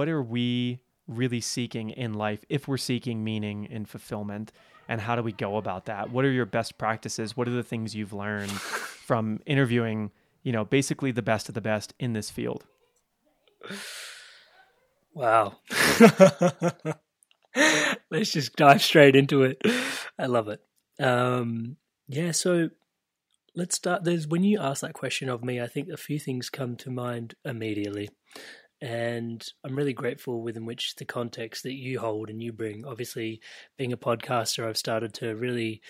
what are we really seeking in life if we're seeking meaning and fulfillment? And how do we go about that? What are your best practices? What are the things you've learned from interviewing, you know, basically the best of the best in this field? Wow. Let's just dive straight into it. I love it. Um, yeah, so let's start. There's when you ask that question of me, I think a few things come to mind immediately, and I'm really grateful within which the context that you hold and you bring. Obviously, being a podcaster, I've started to really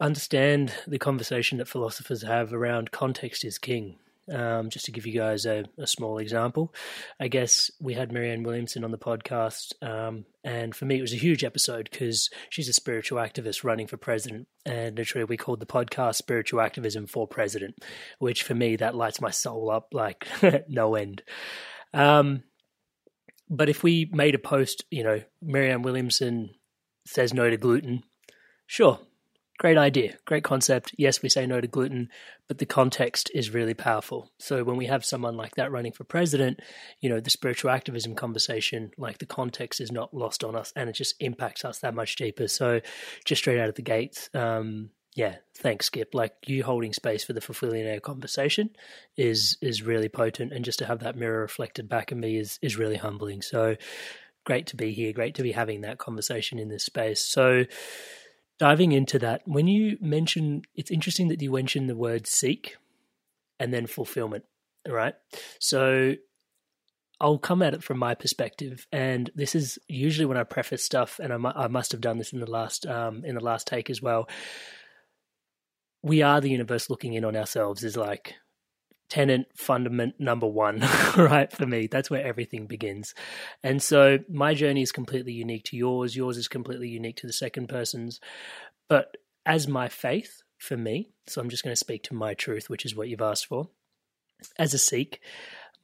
understand the conversation that philosophers have around context is king. Um, just to give you guys a, a, small example, I guess we had Marianne Williamson on the podcast, um, and for me it was a huge episode because she's a spiritual activist running for president, and literally we called the podcast "Spiritual Activism for President," which for me that lights my soul up like no end. Um, but if we made a post, you know, Marianne Williamson says no to gluten, sure, great idea, great concept. Yes, we say no to gluten, but the context is really powerful. So when we have someone like that running for president, you know, the spiritual activism conversation, like the context is not lost on us and it just impacts us that much deeper. So just straight out of the gates, um, yeah, thanks, Skip. Like you holding space for the fulfillionaire conversation is is really potent, and just to have that mirror reflected back at me is is really humbling. So great to be here. Great to be having that conversation in this space. So diving into that, when you mention, it's interesting that you mention the word seek and then fulfillment, right? So I'll come at it from my perspective, and this is usually when I preface stuff, and I, I must have done this in the last um, in the last take as well. We are the universe looking in on ourselves is like tenant fundament number one, right? For me, that's where everything begins. And so my journey is completely unique to yours. Yours is completely unique to the second person's. But as my faith for me, so I'm just going to speak to my truth, which is what you've asked for. As a Sikh,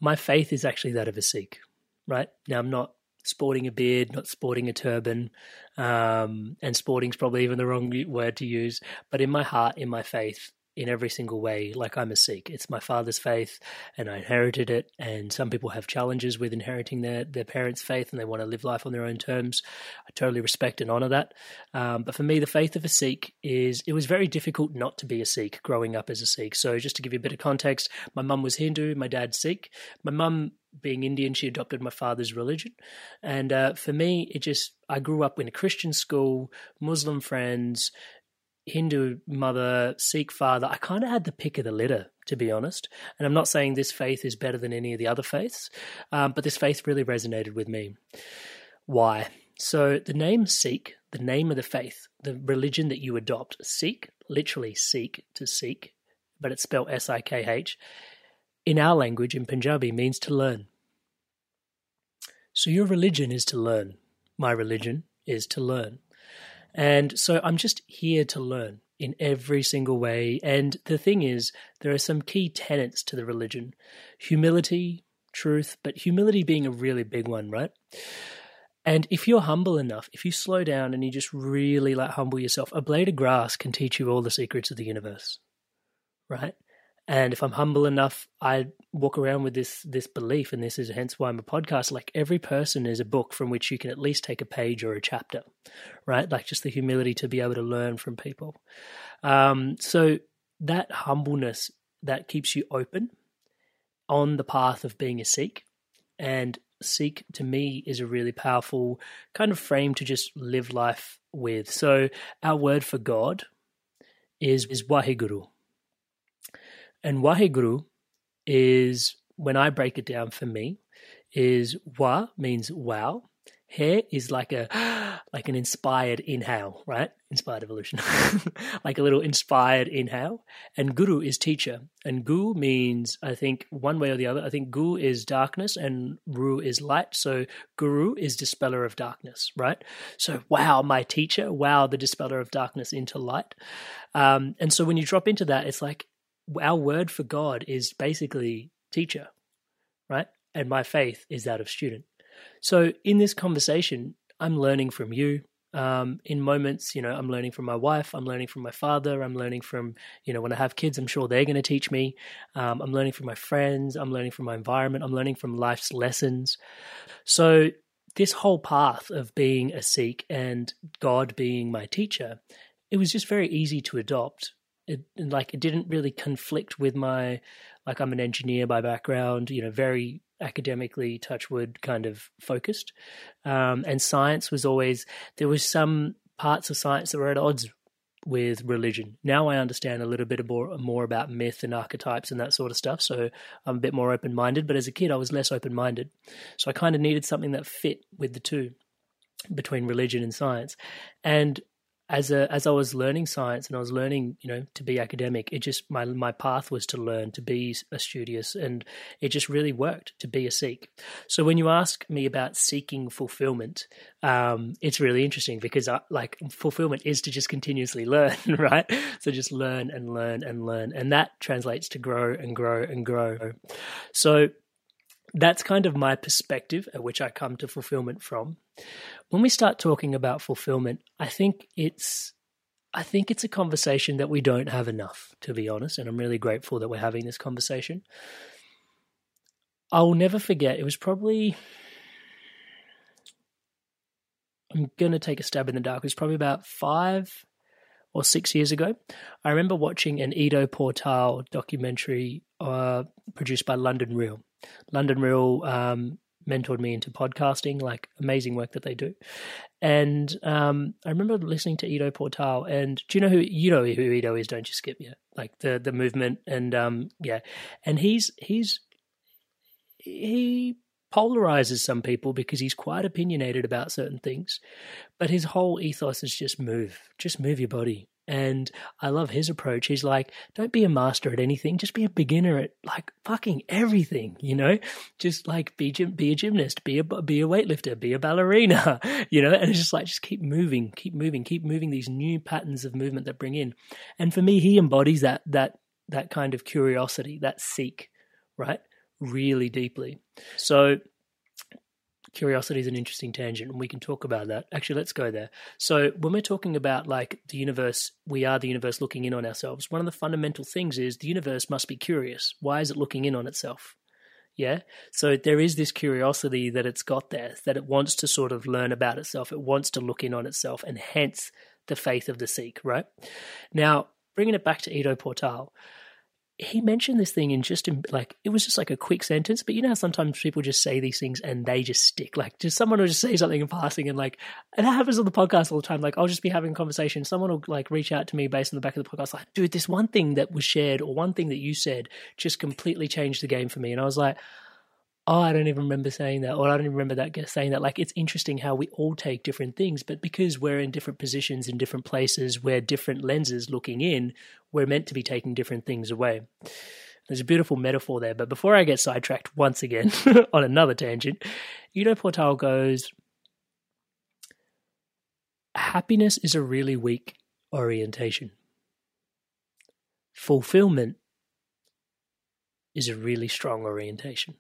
my faith is actually that of a Sikh, right? Now, I'm not sporting a beard, not sporting a turban, um, and sporting's probably even the wrong word to use. But in my heart, in my faith, in every single way like I'm a Sikh. It's my father's faith and I inherited it. And some people have challenges with inheriting their, their parents' faith and they want to live life on their own terms. I totally respect and honor that. Um, but for me, the faith of a Sikh is it was very difficult not to be a Sikh growing up as a Sikh. So just to give you a bit of context, my mum was Hindu, my dad's Sikh. My mum being Indian, she adopted my father's religion. And uh, for me, it just, I grew up in a Christian school, Muslim friends, Hindu mother, Sikh father, I kind of had the pick of the litter, to be honest. And I'm not saying this faith is better than any of the other faiths, um, but this faith really resonated with me. Why? So the name Sikh, the name of the faith, the religion that you adopt, Sikh, literally seek to seek, but it's spelled S I K H, in our language, in Punjabi, means to learn. So your religion is to learn. My religion is to learn. And so I'm just here to learn in every single way. And the thing is, there are some key tenets to the religion humility, truth, but humility being a really big one, right? And if you're humble enough, if you slow down and you just really like humble yourself, a blade of grass can teach you all the secrets of the universe, right? And if I'm humble enough, I walk around with this this belief, and this is hence why I'm a podcast. Like every person is a book from which you can at least take a page or a chapter, right? Like just the humility to be able to learn from people. Um, so that humbleness that keeps you open on the path of being a Sikh, and Sikh to me is a really powerful kind of frame to just live life with. So our word for God is is Waheguru and Waheguru is, when I break it down for me, is Wa means wow. He is like a like an inspired inhale, right? Inspired evolution, like a little inspired inhale. And guru is teacher, and gu means I think one way or the other. I think gu is darkness, and ru is light. So guru is dispeller of darkness, right? So wow, my teacher, wow, the dispeller of darkness into light. Um, and so when you drop into that, it's like our word for God is basically teacher, right? And my faith is that of student. So in this conversation, I'm learning from you. Um, in moments, you know, I'm learning from my wife, I'm learning from my father, I'm learning from, you know, when I have kids, I'm sure they're going to teach me. Um, I'm learning from my friends, I'm learning from my environment, I'm learning from life's lessons. So this whole path of being a Sikh and God being my teacher, it was just very easy to adopt. It like it didn't really conflict with my like I'm an engineer by background, you know, very academically touchwood kind of focused. Um, and science was always there was some parts of science that were at odds with religion. Now I understand a little bit more more about myth and archetypes and that sort of stuff. So I'm a bit more open minded. But as a kid, I was less open minded. So I kind of needed something that fit with the two between religion and science. And as a as I was learning science and I was learning, you know, to be academic, it just my my path was to learn to be a studious, and it just really worked to be a seek. So when you ask me about seeking fulfillment, um, it's really interesting because I, like fulfillment is to just continuously learn, right? So just learn and learn and learn, and that translates to grow and grow and grow. So that's kind of my perspective at which I come to fulfillment from. When we start talking about fulfillment, I think it's I think it's a conversation that we don't have enough, to be honest, and I'm really grateful that we're having this conversation. I'll never forget, it was probably I'm going to take a stab in the dark. It was probably about five or six years ago. I remember watching an Ido Portal documentary uh, produced by London Real. London Real um, mentored me into podcasting, like amazing work that they do. And um, I remember listening to Ido Portal, and do you know who you know who Ido is? Don't you skip yeah, like the the movement, and um, yeah, and he's he's he polarizes some people because he's quite opinionated about certain things, but his whole ethos is just move, just move your body, and I love his approach. He's like, don't be a master at anything, just be a beginner at like fucking everything, you know? Just like be be a gymnast, be a be a weightlifter, be a ballerina, you know? And it's just like just keep moving, keep moving, keep moving these new patterns of movement that bring in. And for me, he embodies that that that kind of curiosity, that seek, right? Really deeply. So curiosity is an interesting tangent and we can talk about that. Actually let's go there. So when we're talking about like the universe we are the universe looking in on ourselves one of the fundamental things is the universe must be curious. Why is it looking in on itself? Yeah? So there is this curiosity that it's got there that it wants to sort of learn about itself. It wants to look in on itself and hence the faith of the Sikh right? Now bringing it back to Ido Portal he mentioned this thing in just in, like it was just like a quick sentence but you know how sometimes people just say these things and they just stick like just someone will just say something in passing and like and that happens on the podcast all the time like i'll just be having a conversation someone will like reach out to me based on the back of the podcast like dude this one thing that was shared or one thing that you said just completely changed the game for me and i was like oh, I don't even remember saying that, or I don't even remember that saying that. Like, it's interesting how we all take different things, but because we're in different positions in different places, we're different lenses looking in, we're meant to be taking different things away. There's a beautiful metaphor there, but before I get sidetracked once again on another tangent, you know, Portal goes, happiness is a really weak orientation. Fulfillment is a really strong orientation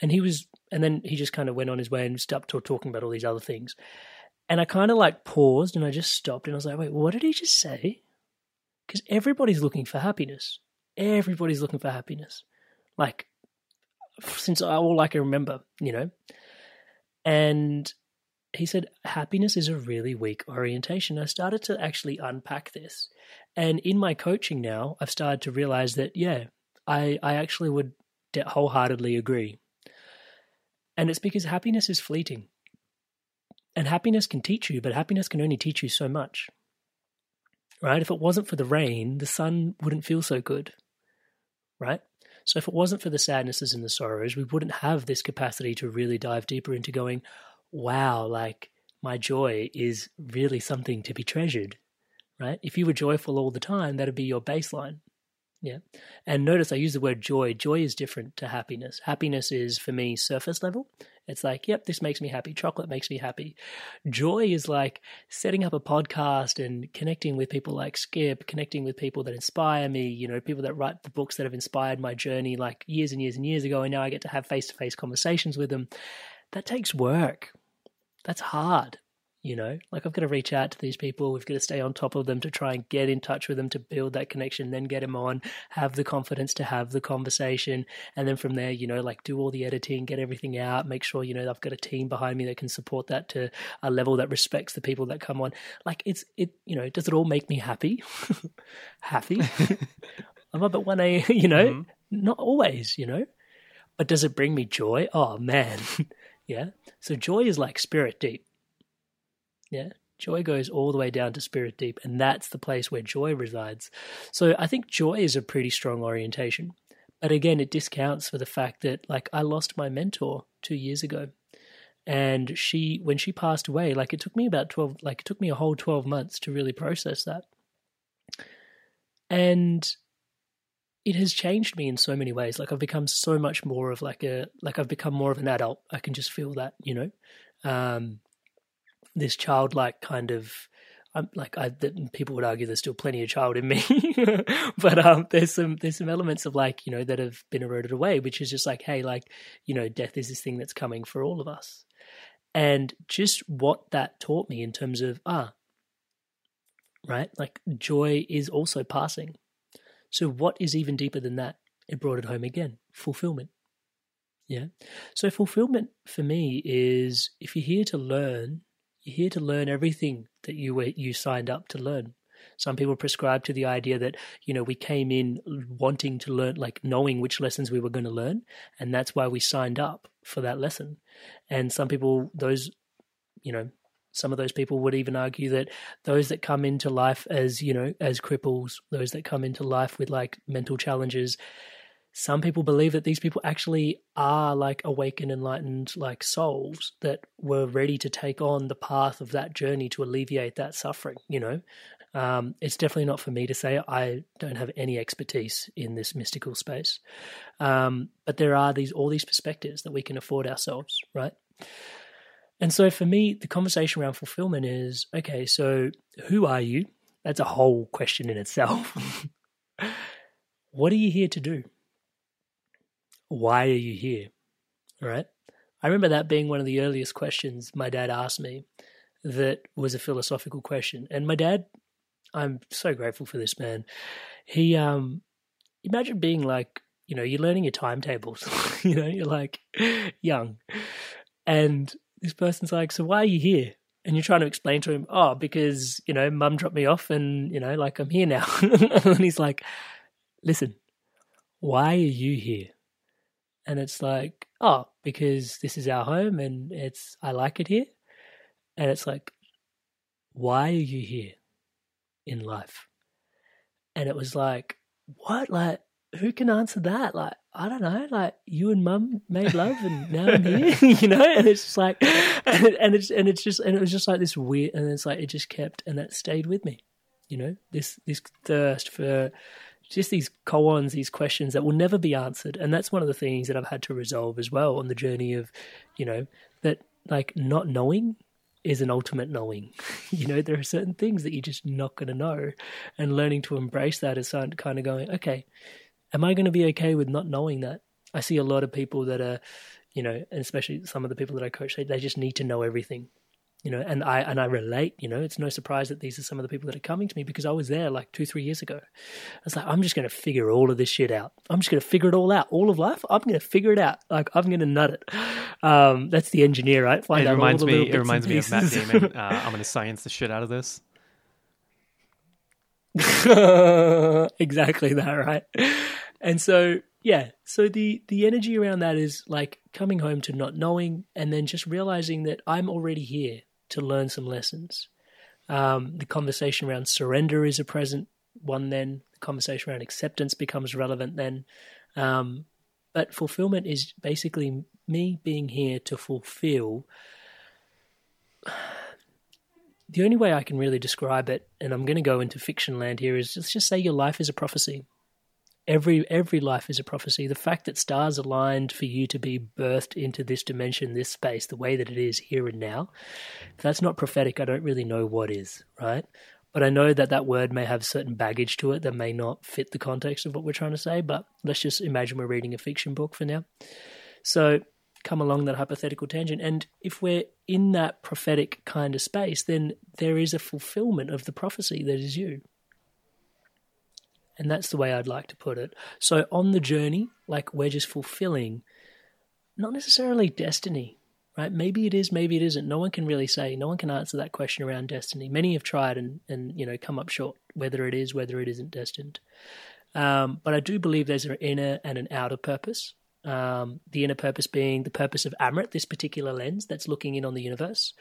and he was and then he just kind of went on his way and stopped talking about all these other things. And i kind of like paused and i just stopped and i was like wait what did he just say? Because everybody's looking for happiness. Everybody's looking for happiness. Like since all i can remember you know? And he said happiness is a really weak orientation. I started to actually unpack this. And in my coaching now i've started to realize that yeah i i actually would wholeheartedly agree and it's because happiness is fleeting. And happiness can teach you, but happiness can only teach you so much. Right? If it wasn't for the rain, the sun wouldn't feel so good. Right? So if it wasn't for the sadnesses and the sorrows, we wouldn't have this capacity to really dive deeper into going, wow, like my joy is really something to be treasured. Right? If you were joyful all the time, that'd be your baseline. Yeah. And notice I use the word joy. Joy is different to happiness. Happiness is, for me, surface level. It's like, yep, this makes me happy. Chocolate makes me happy. Joy is like setting up a podcast and connecting with people like Skip, connecting with people that inspire me, you know, people that write the books that have inspired my journey like years and years and years ago. And now I get to have face to face conversations with them. That takes work. That's hard. You know like i've got to reach out to these people. We've got to stay on top of them to try and get in touch with them to build that connection then get them on have the confidence to have the conversation. And then from there you know like do all the editing get everything out make sure you know i've got a team behind me that can support that to a level that respects the people that come on. Like it's it you know does it all make me happy? Happy? I'm up at 1 a you know? Mm-hmm. not always you know? But does it bring me joy? Oh man. Yeah. So joy is like spirit deep yeah. Joy goes all the way down to spirit deep, and that's the place where joy resides. So I think joy is a pretty strong orientation. But again, it discounts for the fact that, like, I lost my mentor two years ago. And she, when she passed away, like, it took me about 12, like, it took me a whole 12 months to really process that. And it has changed me in so many ways. Like, I've become so much more of like a, like, I've become more of an adult. I can just feel that, you know? Um, this childlike kind of I'm like I people would argue there's still plenty of child in me, but um, there's some there's some elements of like you know that have been eroded away, which is just like hey, like you know, death is this thing that's coming for all of us, and just what that taught me in terms of ah, right, like joy is also passing. So what is even deeper than that? It brought it home again, fulfillment. Yeah. So fulfillment for me is if you're here to learn here to learn everything that you were, you signed up to learn. Some people prescribe to the idea that you know we came in wanting to learn, like knowing which lessons we were going to learn, and that's why we signed up for that lesson. And some people, those, you know, some of those people would even argue that those that come into life as you know as cripples, those that come into life with like mental challenges, some people believe that these people actually are like awakened, enlightened, like souls that were ready to take on the path of that journey to alleviate that suffering. You know, um, it's definitely not for me to say. I don't have any expertise in this mystical space, um, but there are these all these perspectives that we can afford ourselves, right? And so for me, the conversation around fulfillment is okay. So who are you? That's a whole question in itself. what are you here to do? Why are you here? Right? I remember that being one of the earliest questions my dad asked me that was a philosophical question. And my dad, I'm so grateful for this man. He, um, imagine being like, you know, you're learning your timetables, you know, you're like young. And this person's like, so why are you here? And you're trying to explain to him, oh, because, you know, mum dropped me off and, you know, like I'm here now. and he's like, listen, why are you here? And it's like, oh, because this is our home and it's I like it here. And it's like, why are you here in life? And it was like, what? Like, who can answer that? Like, I don't know. Like, you and mum made love, and now I'm here, you know. And it's just like, and, and it's and it's just and it was just like this weird, and it's like it just kept, and that stayed with me, you know. This this thirst for just these koans, these questions that will never be answered. And that's one of the things that I've had to resolve as well on the journey of, you know, that like not knowing is an ultimate knowing. you know, there are certain things that you're just not going to know. And learning to embrace that is kind of going, okay, am I going to be okay with not knowing that? I see a lot of people that are, you know, and especially some of the people that I coach, they, they just need to know everything you know, and I and I relate. You know, it's no surprise that these are some of the people that are coming to me because I was there like two, three years ago. I was like, I'm just going to figure all of this shit out. I'm just going to figure it all out. All of life, I'm going to figure it out. Like I'm going to nut it. Um, that's the engineer, right? Find it reminds me. It reminds me of Matt Damon. Uh, I'm going to science the shit out of this. exactly that, right? And so yeah so the the energy around that is like coming home to not knowing and then just realizing that i'm already here to learn some lessons. Um, the conversation around surrender is a present one then. The conversation around acceptance becomes relevant then. Um, but fulfillment is basically me being here to fulfill. The only way I can really describe it, and I'm going to go into fiction land here, is let's just say your life is a prophecy. Every every life is a prophecy. The fact that stars aligned for you to be birthed into this dimension, this space, the way that it is here and now, that's not prophetic, I don't really know what is, right? But I know that that word may have certain baggage to it that may not fit the context of what we're trying to say. But let's just imagine we're reading a fiction book for now. So come along that hypothetical tangent. And if we're in that prophetic kind of space, then there is a fulfillment of the prophecy that is you. And that's the way I'd like to put it. So on the journey, like we're just fulfilling not necessarily destiny, right? Maybe it is, maybe it isn't. No one can really say. No one can answer that question around destiny. Many have tried and, and you know come up short whether it is, whether it isn't destined. Um, but I do believe there's an inner and an outer purpose. Um, the inner purpose being the purpose of Amrit, this particular lens that's looking in on the universe,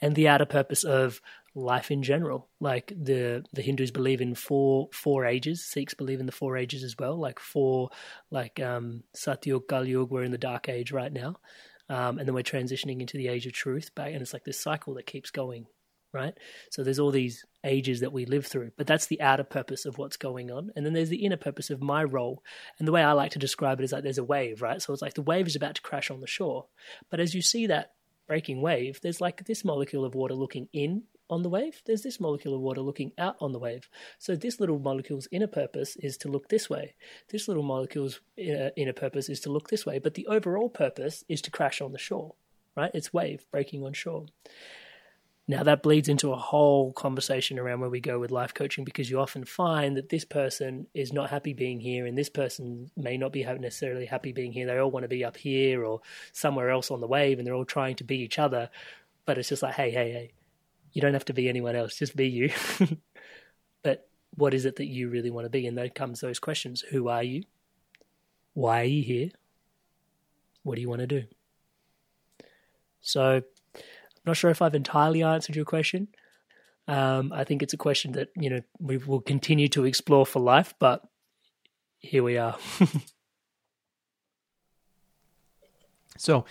and the outer purpose of life in general. Like the the Hindus believe in four four ages, Sikhs believe in the four ages as well. Like four, like um, Satyug, Kalyug, we're in the dark age right now, um, and then we're transitioning into the age of truth. Back, and it's like this cycle that keeps going right? So there's all these ages that we live through, but that's the outer purpose of what's going on. And then there's the inner purpose of my role. And the way I like to describe it is like there's a wave, right? So it's like the wave is about to crash on the shore. But as you see that breaking wave, there's like this molecule of water looking in on the wave, there's this molecule of water looking out on the wave. So this little molecule's inner purpose is to look this way. This little molecule's inner, inner purpose is to look this way. But the overall purpose is to crash on the shore, right? It's wave breaking on shore. Now, that bleeds into a whole conversation around where we go with life coaching because you often find that this person is not happy being here and this person may not be necessarily happy being here. They all want to be up here or somewhere else on the wave and they're all trying to be each other. But it's just like, hey, hey, hey, you don't have to be anyone else, just be you. but what is it that you really want to be? And then comes those questions Who are you? Why are you here? What do you want to do? So not sure if I've entirely answered your question. Um, I think it's a question that you know we will continue to explore for life, but here we are. so,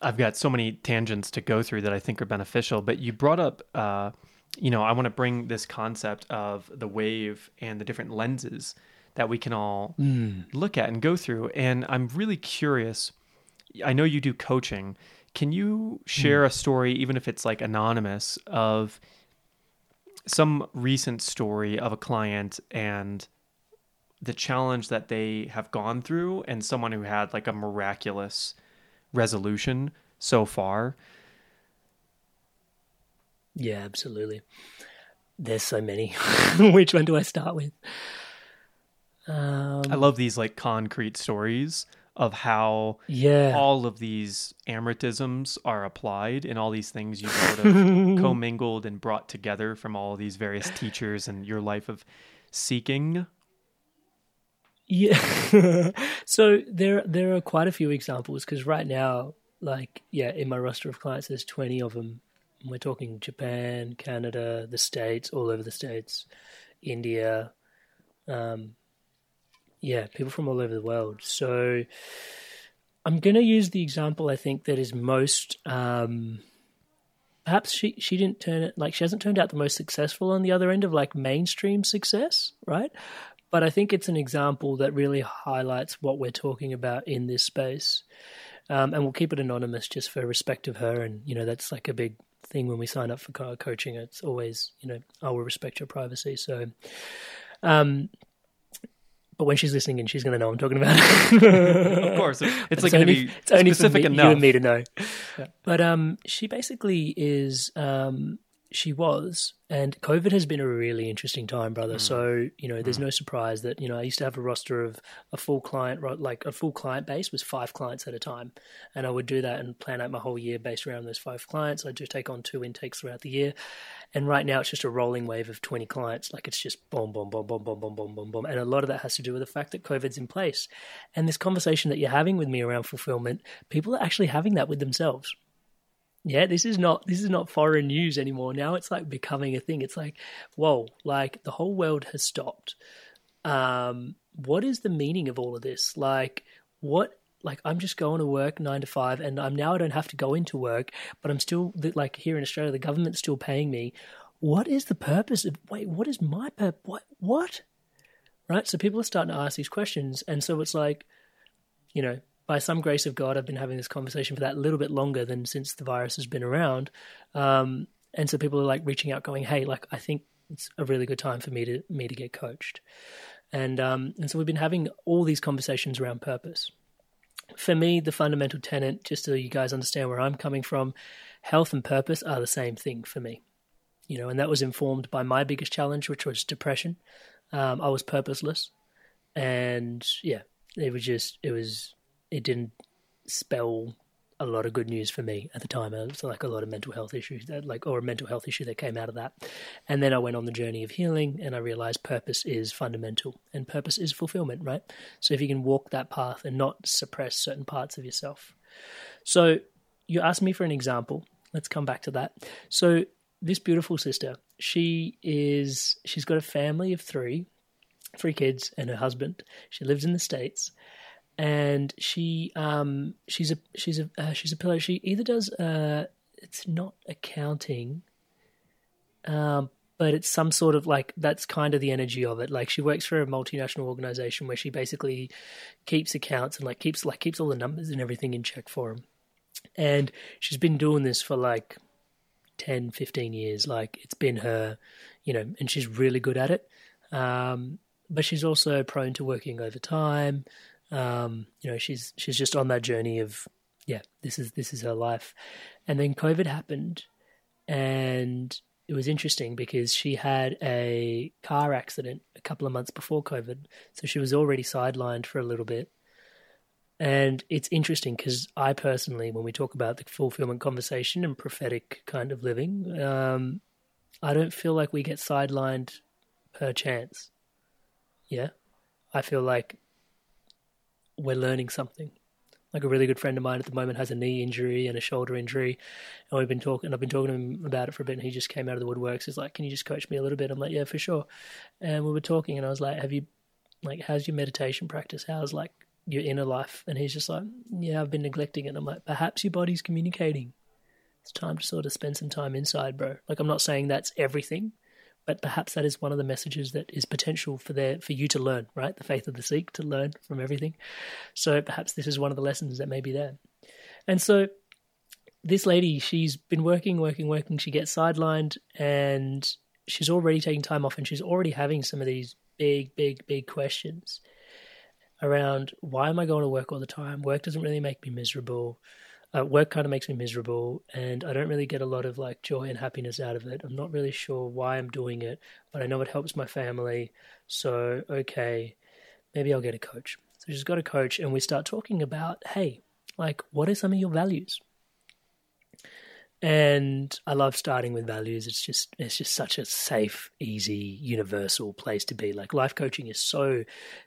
I've got so many tangents to go through that I think are beneficial. But you brought up, uh, you know, I want to bring this concept of the wave and the different lenses that we can all mm. look at and go through. And I'm really curious. I know you do coaching can you share mm. a story, even if it's like anonymous, of some recent story of a client and the challenge that they have gone through and someone who had like a miraculous resolution so far? Yeah, absolutely. There's so many. Which one do I start with? Um, I love these like concrete stories of how yeah. all of these Amritisms are applied and all these things you've sort of commingled and brought together from all of these various teachers and your life of seeking. Yeah. so there there are quite a few examples because right now, like yeah, in my roster of clients, there's 20 of them. We're talking Japan, Canada, the States, all over the States, India, um, yeah, people from all over the world. So I'm going to use the example I think that is most. Um, perhaps she she didn't turn it like she hasn't turned out the most successful on the other end of like mainstream success, right? But I think it's an example that really highlights what we're talking about in this space. Um, and we'll keep it anonymous just for respect of her. And you know that's like a big thing when we sign up for coaching. It's always you know I will respect your privacy. So. Um, but when she's listening and she's going to know I'm talking about. of course, it's, it's like going to be it's only specific for me, enough. You and me to know. Yeah. But um, she basically is um, she was. And COVID has been a really interesting time, brother. Mm. So, you know, there's mm. no surprise that, you know, I used to have a roster of a full client, like a full client base was five clients at a time. And I would do that and plan out my whole year based around those five clients. I do take on two intakes throughout the year. And right now it's just a rolling wave of 20 clients. Like it's just boom, boom, boom, boom, boom, boom, boom, boom, boom. And a lot of that has to do with the fact that COVID's in place. And this conversation that you're having with me around fulfillment, people are actually having that with themselves yeah this is not this is not foreign news anymore. Now it's like becoming a thing. It's like whoa like the whole world has stopped. Um what is the meaning of all of this? Like what like i'm just going to work 9 to 5 and i'm now i don't have to go into work but i'm still like here in australia the government's still paying me. What is the purpose of wait what is my purpose what what? Right? So people are starting to ask these questions and so it's like you know by some grace of God, I've been having this conversation for that little bit longer than since the virus has been around. Um, and so people are like reaching out, going, "Hey, like I think it's a really good time for me to me to get coached." And um, and so we've been having all these conversations around purpose. for me, the fundamental tenet, just so you guys understand where I'm coming from, health and purpose are the same thing for me. You know, and that was informed by my biggest challenge, which was depression. Um, I was purposeless, and yeah, it was just it was it didn't spell a lot of good news for me at the time. It was like a lot of mental health issues, that, like or a mental health issue that came out of that. And then I went on the journey of healing, and I realized purpose is fundamental, and purpose is fulfillment, right? So if you can walk that path and not suppress certain parts of yourself. So you asked me for an example. Let's come back to that. So this beautiful sister, she is she's got a family of three, three kids and her husband. She lives in the states and she um she's a she's a uh, she's a pillar. She either does uh it's not accounting, um, but it's some sort of like that's kind of the energy of it. Like she works for a multinational organization where she basically keeps accounts and like keeps like keeps all the numbers and everything in check for them. And she's been doing this for like 10, 15 years. Like it's been her, you know, and she's really good at it. Um, but she's also prone to working overtime. Um, you know, she's she's just on that journey of yeah, this is this is her life. And then COVID happened, and it was interesting because she had a car accident a couple of months before COVID, so she was already sidelined for a little bit. And it's interesting because I personally, when we talk about the fulfillment conversation and prophetic kind of living, um, I don't feel like we get sidelined per chance. Yeah, I feel like we're learning something. Like a really good friend of mine at the moment has a knee injury and a shoulder injury, and we've been talking. And I've been talking to him about it for a bit, and he just came out of the woodworks. He's like, "Can you just coach me a little bit?" I'm like, "Yeah, for sure." And we were talking, and I was like, "Have you, like, how's your meditation practice? How's like your inner life?" And he's just like, "Yeah, I've been neglecting it." I'm like, "Perhaps your body's communicating. It's time to sort of spend some time inside, bro." Like, I'm not saying that's everything, but perhaps that is one of the messages that is potential for there for you to learn, right? The faith of the Sikh to learn from everything. So perhaps this is one of the lessons that may be there. And so this lady, she's been working, working, working. She gets sidelined and she's already taking time off and she's already having some of these big, big, big questions around why am I going to work all the time? Work doesn't really make me miserable uh, work kind of makes me miserable and I don't really get a lot of like joy and happiness out of it. I'm not really sure why I'm doing it, but I know it helps my family. So, okay, maybe I'll get a coach. So she's got a coach and we start talking about, hey, like, what are some of your values? And I love starting with values. It's just it's just such a safe, easy, universal place to be. Like life coaching is so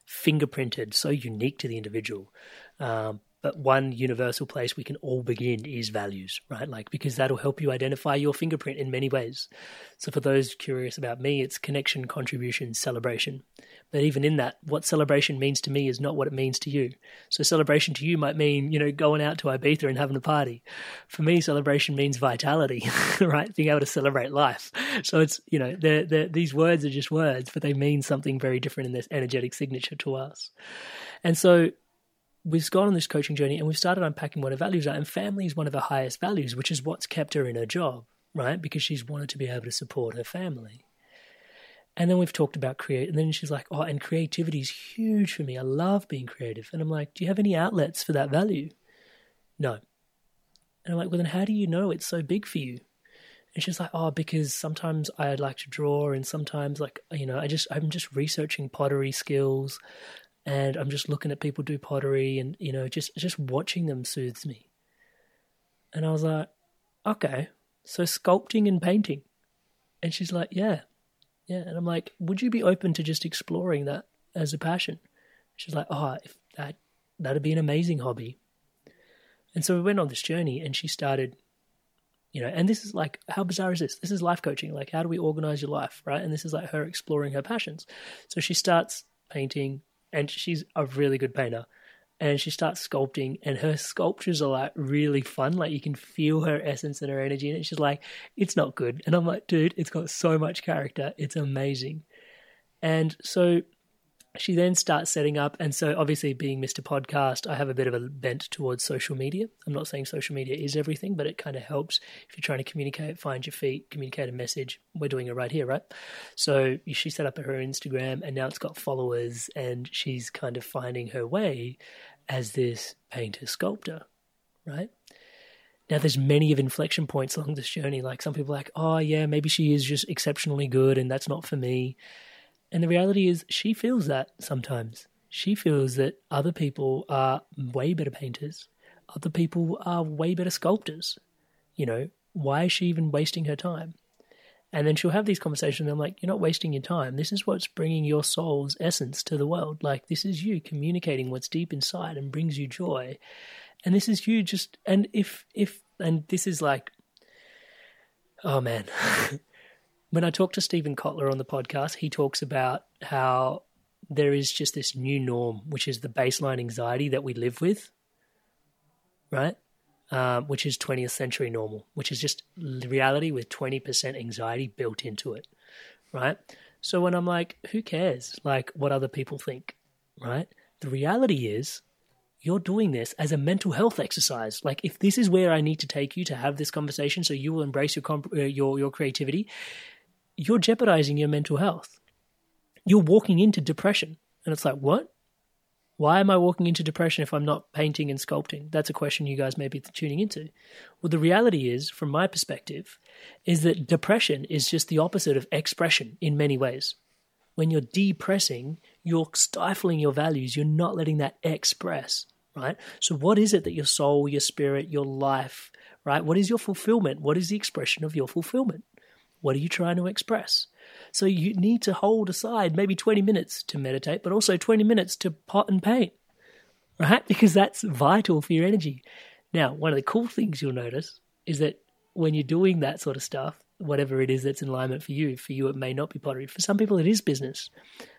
fingerprinted, so unique to the individual. Um, but one universal place we can all begin is values, right? Like, because that'll help you identify your fingerprint in many ways. So, for those curious about me, it's connection, contribution, celebration. But even in that, what celebration means to me is not what it means to you. So, celebration to you might mean, you know, going out to Ibiza and having a party. For me, celebration means vitality, right? Being able to celebrate life. So, it's, you know, they're, they're, these words are just words, but they mean something very different in this energetic signature to us. And so, we've gone on this coaching journey and we've started unpacking what her values are. And family is one of her highest values, which is what's kept her in her job, right? Because she's wanted to be able to support her family. And then we've talked about create, and then she's like, "Oh, and creativity is huge for me. I love being creative." And I'm like, "Do you have any outlets for that value?" No. And I'm like, "Well, then how do you know it's so big for you?" And she's like, "Oh, because sometimes I'd like to draw, and sometimes, like, you know, I just I'm just researching pottery skills and I'm just looking at people do pottery and you know just just watching them soothes me. And I was like, okay, so sculpting and painting. And she's like, yeah, yeah. And I'm like, would you be open to just exploring that as a passion? She's like, oh, if that that'd be an amazing hobby. And so we went on this journey, and she started, you know, and this is like, how bizarre is this? This is life coaching. Like, how do we organize your life, right? And this is like her exploring her passions. So she starts painting, and she's a really good painter. And she starts sculpting, and her sculptures are like really fun. Like you can feel her essence and her energy and. She's like, "It's not good," and I'm like, "Dude, it's got so much character. It's amazing." And so she then starts setting up and so obviously being mr podcast i have a bit of a bent towards social media i'm not saying social media is everything but it kind of helps if you're trying to communicate find your feet communicate a message we're doing it right here right so she set up her instagram and now it's got followers and she's kind of finding her way as this painter sculptor, right? Now, there's many of inflection points along this journey. Like some people are like, oh, yeah, maybe she is just exceptionally good and that's not for me. And the reality is, she feels that sometimes. She feels that other people are way better painters, other people are way better sculptors. You know, why is she even wasting her time? And then she'll have these conversations. And I'm like, you're not wasting your time. This is what's bringing your soul's essence to the world. Like, this is you communicating what's deep inside and brings you joy. And this is you just, and if, if, and this is like, oh man. when I talk to Steven Kotler on the podcast, he talks about how there is just this new norm, which is the baseline anxiety that we live with, right? um, which is 20th century normal, which is just reality with 20% anxiety built into it, right? So when I'm like, who cares, like what other people think, right? The reality is, you're doing this as a mental health exercise. Like, if this is where I need to take you to have this conversation, so you will embrace your comp- uh, your your creativity, you're jeopardizing your mental health. You're walking into depression, and it's like, what? Why am I walking into depression if I'm not painting and sculpting? That's a question you guys may be tuning into. Well, the reality is, from my perspective, is that depression is just the opposite of expression in many ways. When you're depressing, you're stifling your values, you're not letting that express, right? So, what is it that your soul, your spirit, your life, right? What is your fulfillment? What is the expression of your fulfillment? What are you trying to express? So you need to hold aside maybe 20 minutes to meditate, but also 20 minutes to pot and paint, right? Because that's vital for your energy. Now, one of the cool things you'll notice is that when you're doing that sort of stuff, whatever it is that's in alignment for you, for you it may not be pottery. For some people, it is business.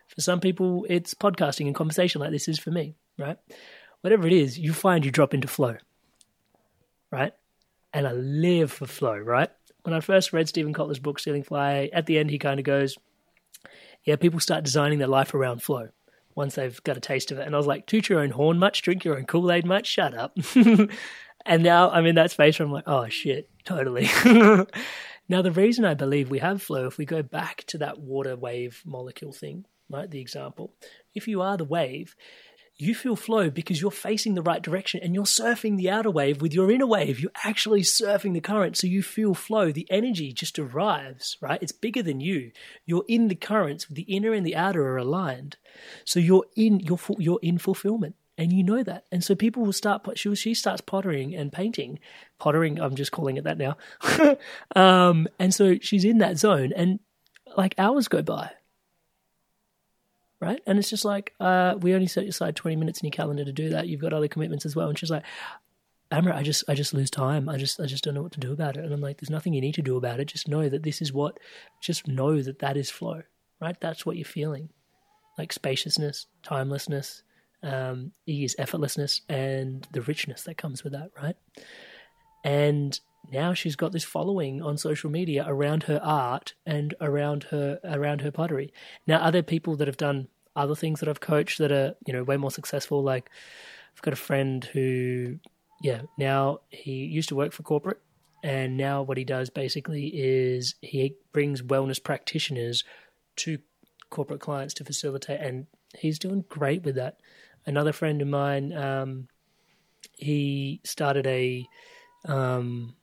For some people, it's podcasting and conversation like this is for me, right? Whatever it is, you find you drop into flow, right? And I live for flow, right? When I first read Steven Kotler's book, Stealing Fire, at the end he kind of goes, Yeah, people start designing their life around flow once they've got a taste of it. And I was like, Toot your own horn much? Drink your own Kool Aid much? Shut up. and now I'm in that space where I'm like, Oh shit, totally. now, the reason I believe we have flow, if we go back to that water wave molecule thing, right, the example, if you are the wave, you feel flow because you're facing the right direction and you're surfing the outer wave with your inner wave. You're actually surfing the current, so you feel flow. The energy just arrives, right? It's bigger than you. You're in the currents. The inner and the outer are aligned, so you're in you're you're in fulfillment, and you know that. And so people will start. She she starts pottering and painting, pottering. I'm just calling it that now. um, and so she's in that zone, and like hours go by right? And it's just like, uh, we only set aside 20 minutes in your calendar to do that. You've got other commitments as well. And she's like, Amra, I just, I just lose time. I just, I just don't know what to do about it. And I'm like, there's nothing you need to do about it. Just know that this is what, just know that that is flow, right? That's what you're feeling, like spaciousness, timelessness, um, ease, effortlessness, and the richness that comes with that, right? And now she's got this following on social media around her art and around her around her pottery. Now, are there people that have done other things that I've coached that are, you know, way more successful. Like I've got a friend who, yeah, now he used to work for corporate and now what he does basically is he brings wellness practitioners to corporate clients to facilitate and he's doing great with that. Another friend of mine, um, he started a, um,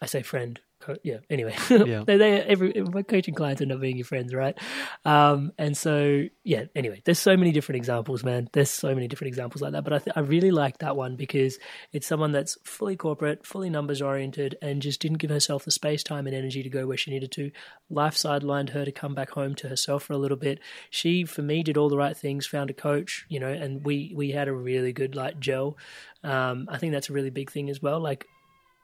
I say friend, yeah. Anyway, yeah. they, they every my coaching clients end up being your friends, right? Um, and so yeah. Anyway, there's so many different examples, man. There's so many different examples like that. But I th- I really like that one because it's someone that's fully corporate, fully numbers oriented, and just didn't give herself the space, time, and energy to go where she needed to. Life sidelined her to come back home to herself for a little bit. She, for me, did all the right things. Found a coach, you know, and we we had a really good like gel. Um, I think that's a really big thing as well. Like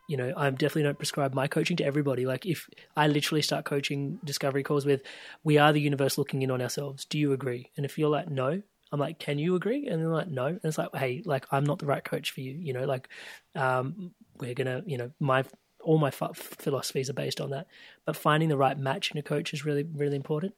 you know, I'm definitely don't prescribe my coaching to everybody. Like if I literally start coaching discovery calls with, we are the universe looking in on ourselves. Do you agree? And if you're like, no, I'm like, can you agree? And they're like, no. And it's like, hey, like I'm not the right coach for you. You know, like um, we're gonna, you know, my all my philosophies are based on that. But finding the right match in a coach is really, really important.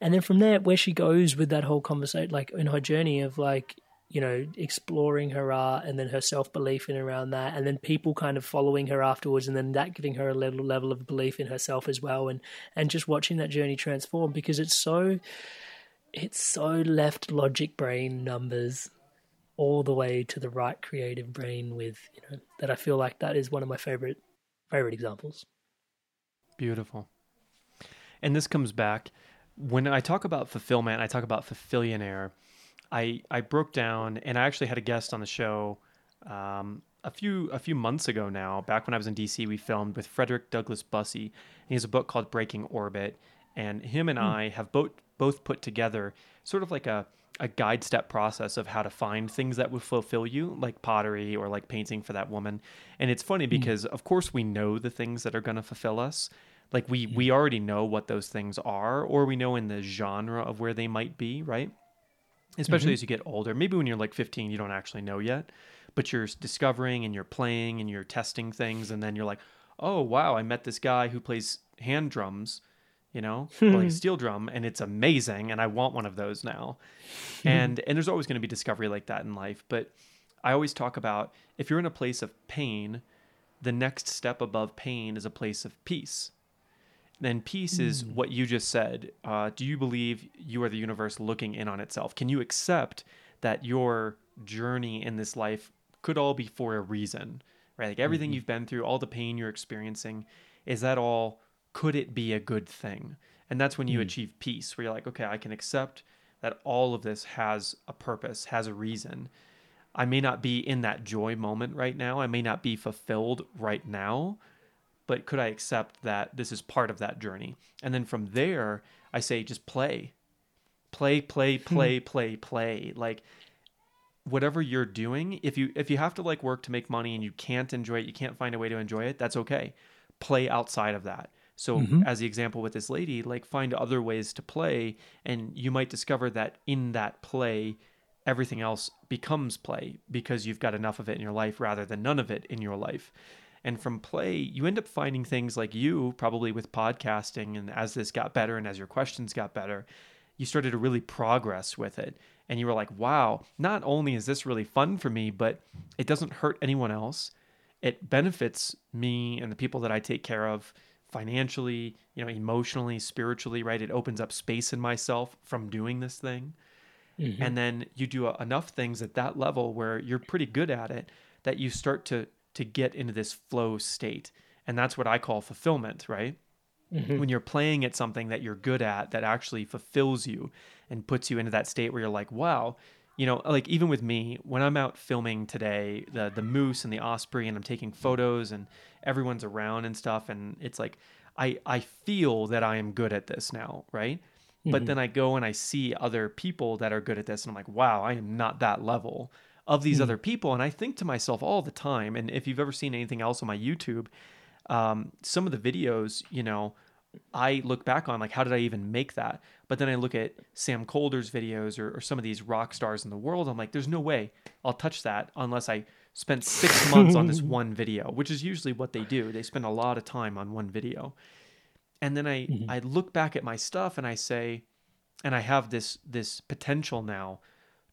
And then from there, where she goes with that whole conversation, like in her journey of like, you know, exploring her art and then her self belief in around that, and then people kind of following her afterwards, and then that giving her a level level of belief in herself as well, and and just watching that journey transform because it's so, it's so left logic brain numbers, all the way to the right creative brain with you know that I feel like that is one of my favorite favorite examples. Beautiful. And this comes back when I talk about fulfillment, I talk about fulfillionaire. I I broke down and I actually had a guest on the show um, a few a few months ago now. Back when I was in DC, we filmed with Frederick Douglass Bussey. He has a book called Breaking Orbit, and him and mm. I have both both put together sort of like a a guide step process of how to find things that would fulfill you, like pottery or like painting for that woman. And it's funny hmm. because, mm. of course, we know the things that are going to fulfill us. Like we mm. we already know what those things are, or we know in the genre of where they might be, right? Especially mm-hmm. as you get older. Maybe when you're like 15, you don't actually know yet, but you're discovering and you're playing and you're testing things, and then you're like, oh wow, I met this guy who plays hand drums you know, like steel drum, and it's amazing, and I want one of those now. and and there's always going to be discovery like that in life, but I always talk about if you're in a place of pain, the next step above pain is a place of peace. Then peace is hmm. what you just said. Uh, do you believe you are the universe looking in on itself? Can you accept that your journey in this life could all be for a reason, right? Like everything mm-hmm. you've been through, all the pain you're experiencing, is that all could it be a good thing? And that's when you mm. achieve peace, where you're like, okay, I can accept that all of this has a purpose, has a reason. I may not be in that joy moment right now. I may not be fulfilled right now, but could I accept that this is part of that journey? And then from there, I say just play. Play, play, hmm. play, play, play. Like whatever you're doing, if you if you have to like work to make money and you can't enjoy it, you can't find a way to enjoy it, that's okay. Play outside of that. So, mm-hmm. as the example with this lady, like find other ways to play, and you might discover that in that play, everything else becomes play because you've got enough of it in your life rather than none of it in your life. And from play, you end up finding things like you, probably with podcasting, and as this got better and as your questions got better, you started to really progress with it. And you were like, wow, not only is this really fun for me, but it doesn't hurt anyone else. It benefits me and the people that I take care of financially, you know, emotionally, spiritually, right? It opens up space in myself from doing this thing. Mm-hmm. And then you do enough things at that level where you're pretty good at it that you start to to get into this flow state. And that's what I call fulfillment, right? Mm-hmm. When you're playing at something that you're good at that actually fulfills you and puts you into that state where you're like, wow, you know, like even with me, when I'm out filming today, the the moose and the osprey, and I'm taking photos, and everyone's around and stuff, and it's like I I feel that I am good at this now, right? Mm-hmm. But then I go and I see other people that are good at this, and I'm like, wow, I am not that level of these mm-hmm. other people, and I think to myself all the time. And if you've ever seen anything else on my YouTube, um, some of the videos, you know, I look back on like how did I even make that? But then I look at Sam Kolder's videos or, or, some of these rock stars in the world. I'm like, there's no way I'll touch that unless I spent six months on this one video, which is usually what they do. They spend a lot of time on one video. And then I mm-hmm. I look back at my stuff and I say, and I have this this potential now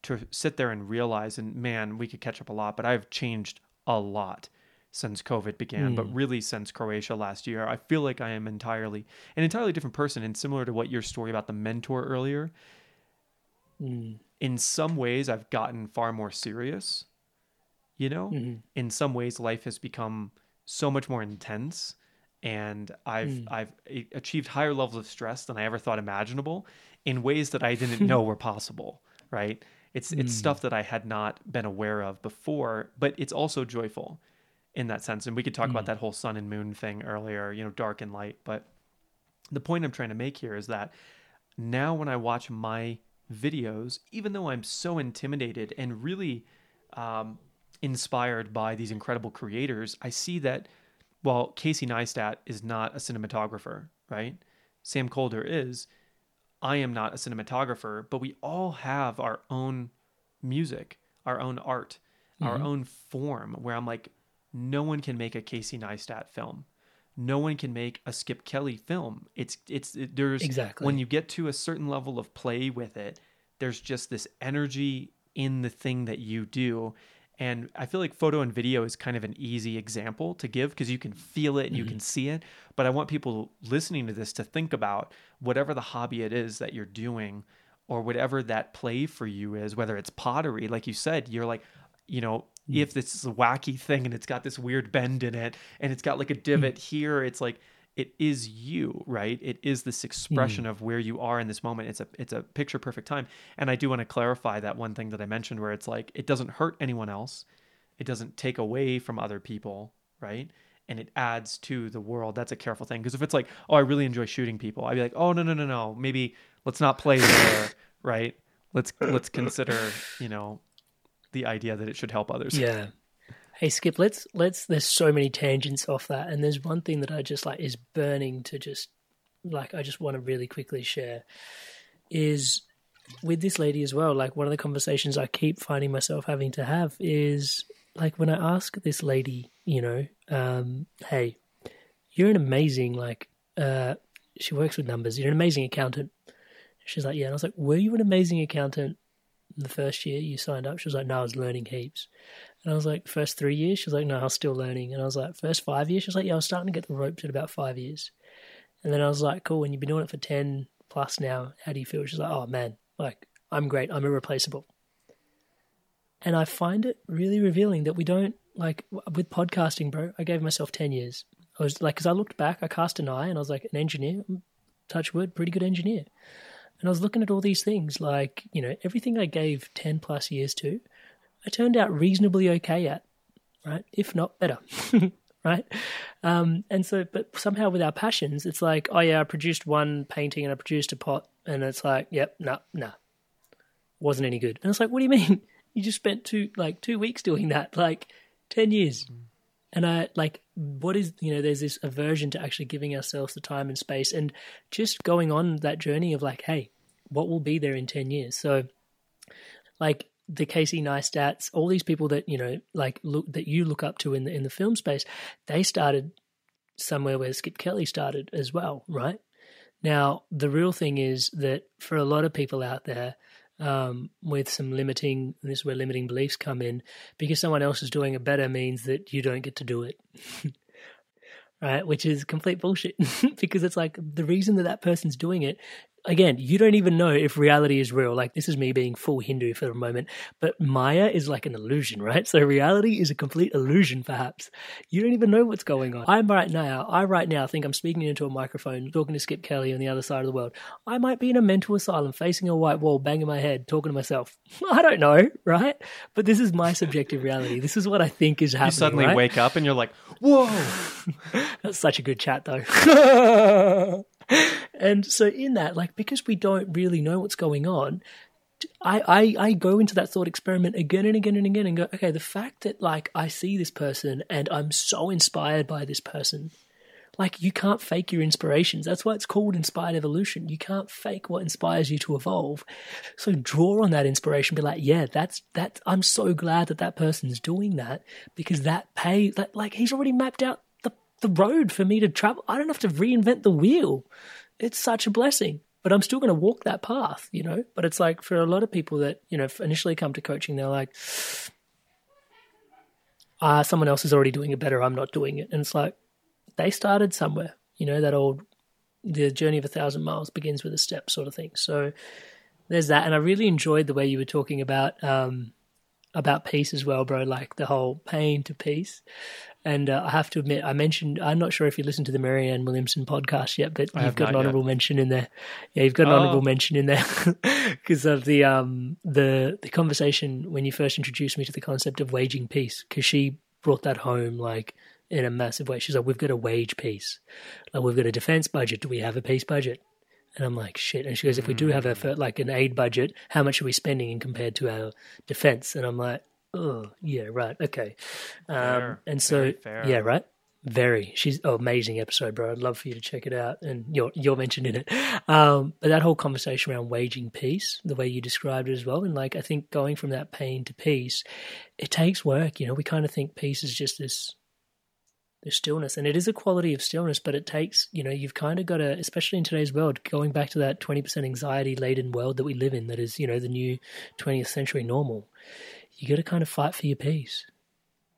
to sit there and realize, and man, we could catch up a lot, but I've changed a lot since COVID began, mm. but hmm. really since Croatia last year. I feel like I am entirely an entirely different person. And similar to what your story about the mentor earlier, mm. in some ways, I've gotten far more serious. You know, mm-hmm. in some ways, life has become so much more intense, and I've mm. I've achieved higher levels of stress than I ever thought imaginable, in ways that I didn't know were possible. Right? It's it's hmm. stuff that I had not been aware of before, but it's also joyful in that sense. And we could talk mm. about that whole sun and moon thing earlier, you know, dark and light. But the point I'm trying to make here is that now when I watch my videos, even though I'm so intimidated and really um, inspired by these incredible creators, I see that while Casey Neistat is not a cinematographer, right? Sam Kolder is. I am not a cinematographer, but we all have our own music, our own art, mm-hmm. our own form where I'm like, no one can make a Casey Neistat film. No one can make a Skip Kelly film. It's it's it, there's exactly when you get to a certain level of play with it, there's just this energy in the thing that you do. And I feel like photo and video is kind of an easy example to give because you can feel it and mm-hmm. you can see it. But I want people listening to this to think about whatever the hobby it is that you're doing, or whatever that play for you is, whether it's pottery, like you said, you're like, you know, mm. if this is a wacky thing and it's got this weird bend in it and it's got like a divot mm. here, it's like it is you, right? It is this expression mm. of where you are in this moment. It's a it's a picture perfect time. And I do want to clarify that one thing that I mentioned where it's like it doesn't hurt anyone else. It doesn't take away from other people, right? and it adds to the world. That's a careful thing because if it's like, oh, I really enjoy shooting people, I'd be like, oh no no no no, maybe let's not play there, right? Let's let's consider you know the idea that it should help others. Yeah. Hey Skip, let's let's. There's so many tangents off that, and there's one thing that I just like is burning to just like I just want to really quickly share is with this lady as well. Like one of the conversations I keep finding myself having to have is like when I ask this lady, you know, um, hey, you're an amazing like uh, she works with numbers. You're an amazing accountant. She's like, yeah. And I was like, were you an amazing accountant the first year you signed up? She was like, no, I was learning heaps. And I was like, first three years? She was like, no, I was still learning. And I was like, first five years? She was like, yeah, I was starting to get the ropes at about five years. And then I was like, cool. And you've been doing it for 10 plus now. How do you feel? She's like, oh man, like I'm great. I'm irreplaceable. And I find it really revealing that we don't like with podcasting, bro. I gave myself 10 years. I was like, because I looked back, I cast an eye and I was like, an engineer, touch wood, pretty good engineer. And I was looking at all these things, like, you know, everything I gave 10 plus years to, I turned out reasonably okay at, right? If not better, right? Um, and so, but somehow with our passions, it's like, oh yeah, I produced one painting and I produced a pot, and it's like, yep, no, nah, nah, wasn't any good. And it's like, what do you mean? You just spent two like two weeks doing that, like ten years. Mm. And I like what is you know, there's this aversion to actually giving ourselves the time and space and just going on that journey of like, hey, what will be there in ten years? So like the Casey Neistats, all these people that you know, like look that you look up to in the in the film space, they started somewhere where Skip Kelly started as well, right? Now, the real thing is that for a lot of people out there, um, with some limiting, this is where limiting beliefs come in, because someone else is doing it better means that you don't get to do it. right? Which is complete bullshit because it's like the reason that that person's doing it again, you don't even know if reality is real. Like this is me being full Hindu for a moment, but Maya is like an illusion, right? So reality is a complete illusion, perhaps. You don't even know what's going on. I'm right now, I right now think I'm speaking into a microphone, talking to Skip Kelly on the other side of the world. I might be in a mental asylum, facing a white wall, banging my head, talking to myself. I don't know, right? But this is my subjective reality. This is what I think is happening. You suddenly right? wake up and you're like, whoa. That's such a good chat, though. and so in that, like because we don't really know what's going on, I, I I go into that thought experiment again and again and again and go, okay, the fact that like I see this person and I'm so inspired by this person, like you can't fake your inspirations. That's why it's called inspired evolution. You can't fake what inspires you to evolve. So draw on that inspiration. Be like, yeah, that's that. I'm so glad that that person's doing that because that pay that like he's already mapped out the road for me to travel. I don't have to reinvent the wheel. It's such a blessing. But I'm still going to walk that path, you know? But it's like for a lot of people that, you know, initially come to coaching, they're like, ah, someone else is already doing it better. I'm not doing it. And it's like, they started somewhere, you know, that old, the journey of a thousand miles begins with a step sort of thing. So there's that. And I really enjoyed the way you were talking about, um, about peace as well, bro. Like the whole pain to peace. And uh, I have to admit, I mentioned, I'm not sure if you listened to the Marianne Williamson podcast yet, but I you've got an honorable yet. mention in there. Yeah, you've got an oh. honorable mention in there because of the um the the conversation when you first introduced me to the concept of waging peace. Because she brought that home like in a massive way. She's like, "We've got to wage peace. Like we've got a defense budget. Do we have a peace budget?" And I'm like, "Shit." And she goes, "If we do have a mm. like an aid budget, how much are we spending in compared to our defense?" And I'm like oh yeah right okay. Um, and so yeah right? Very. She's oh, amazing episode bro. I'd love for you to check it out and you're you're mentioned in it. Um, but that whole conversation around waging peace the way you described it as well and like i think going from that pain to peace it takes work you know? We kind of think peace is just this this stillness and it is a quality of stillness but it takes you know you've kind of got to especially in today's world going back to that 20% anxiety laden world that we live in that is you know the new 20th century normal you got to kind of fight for your peace.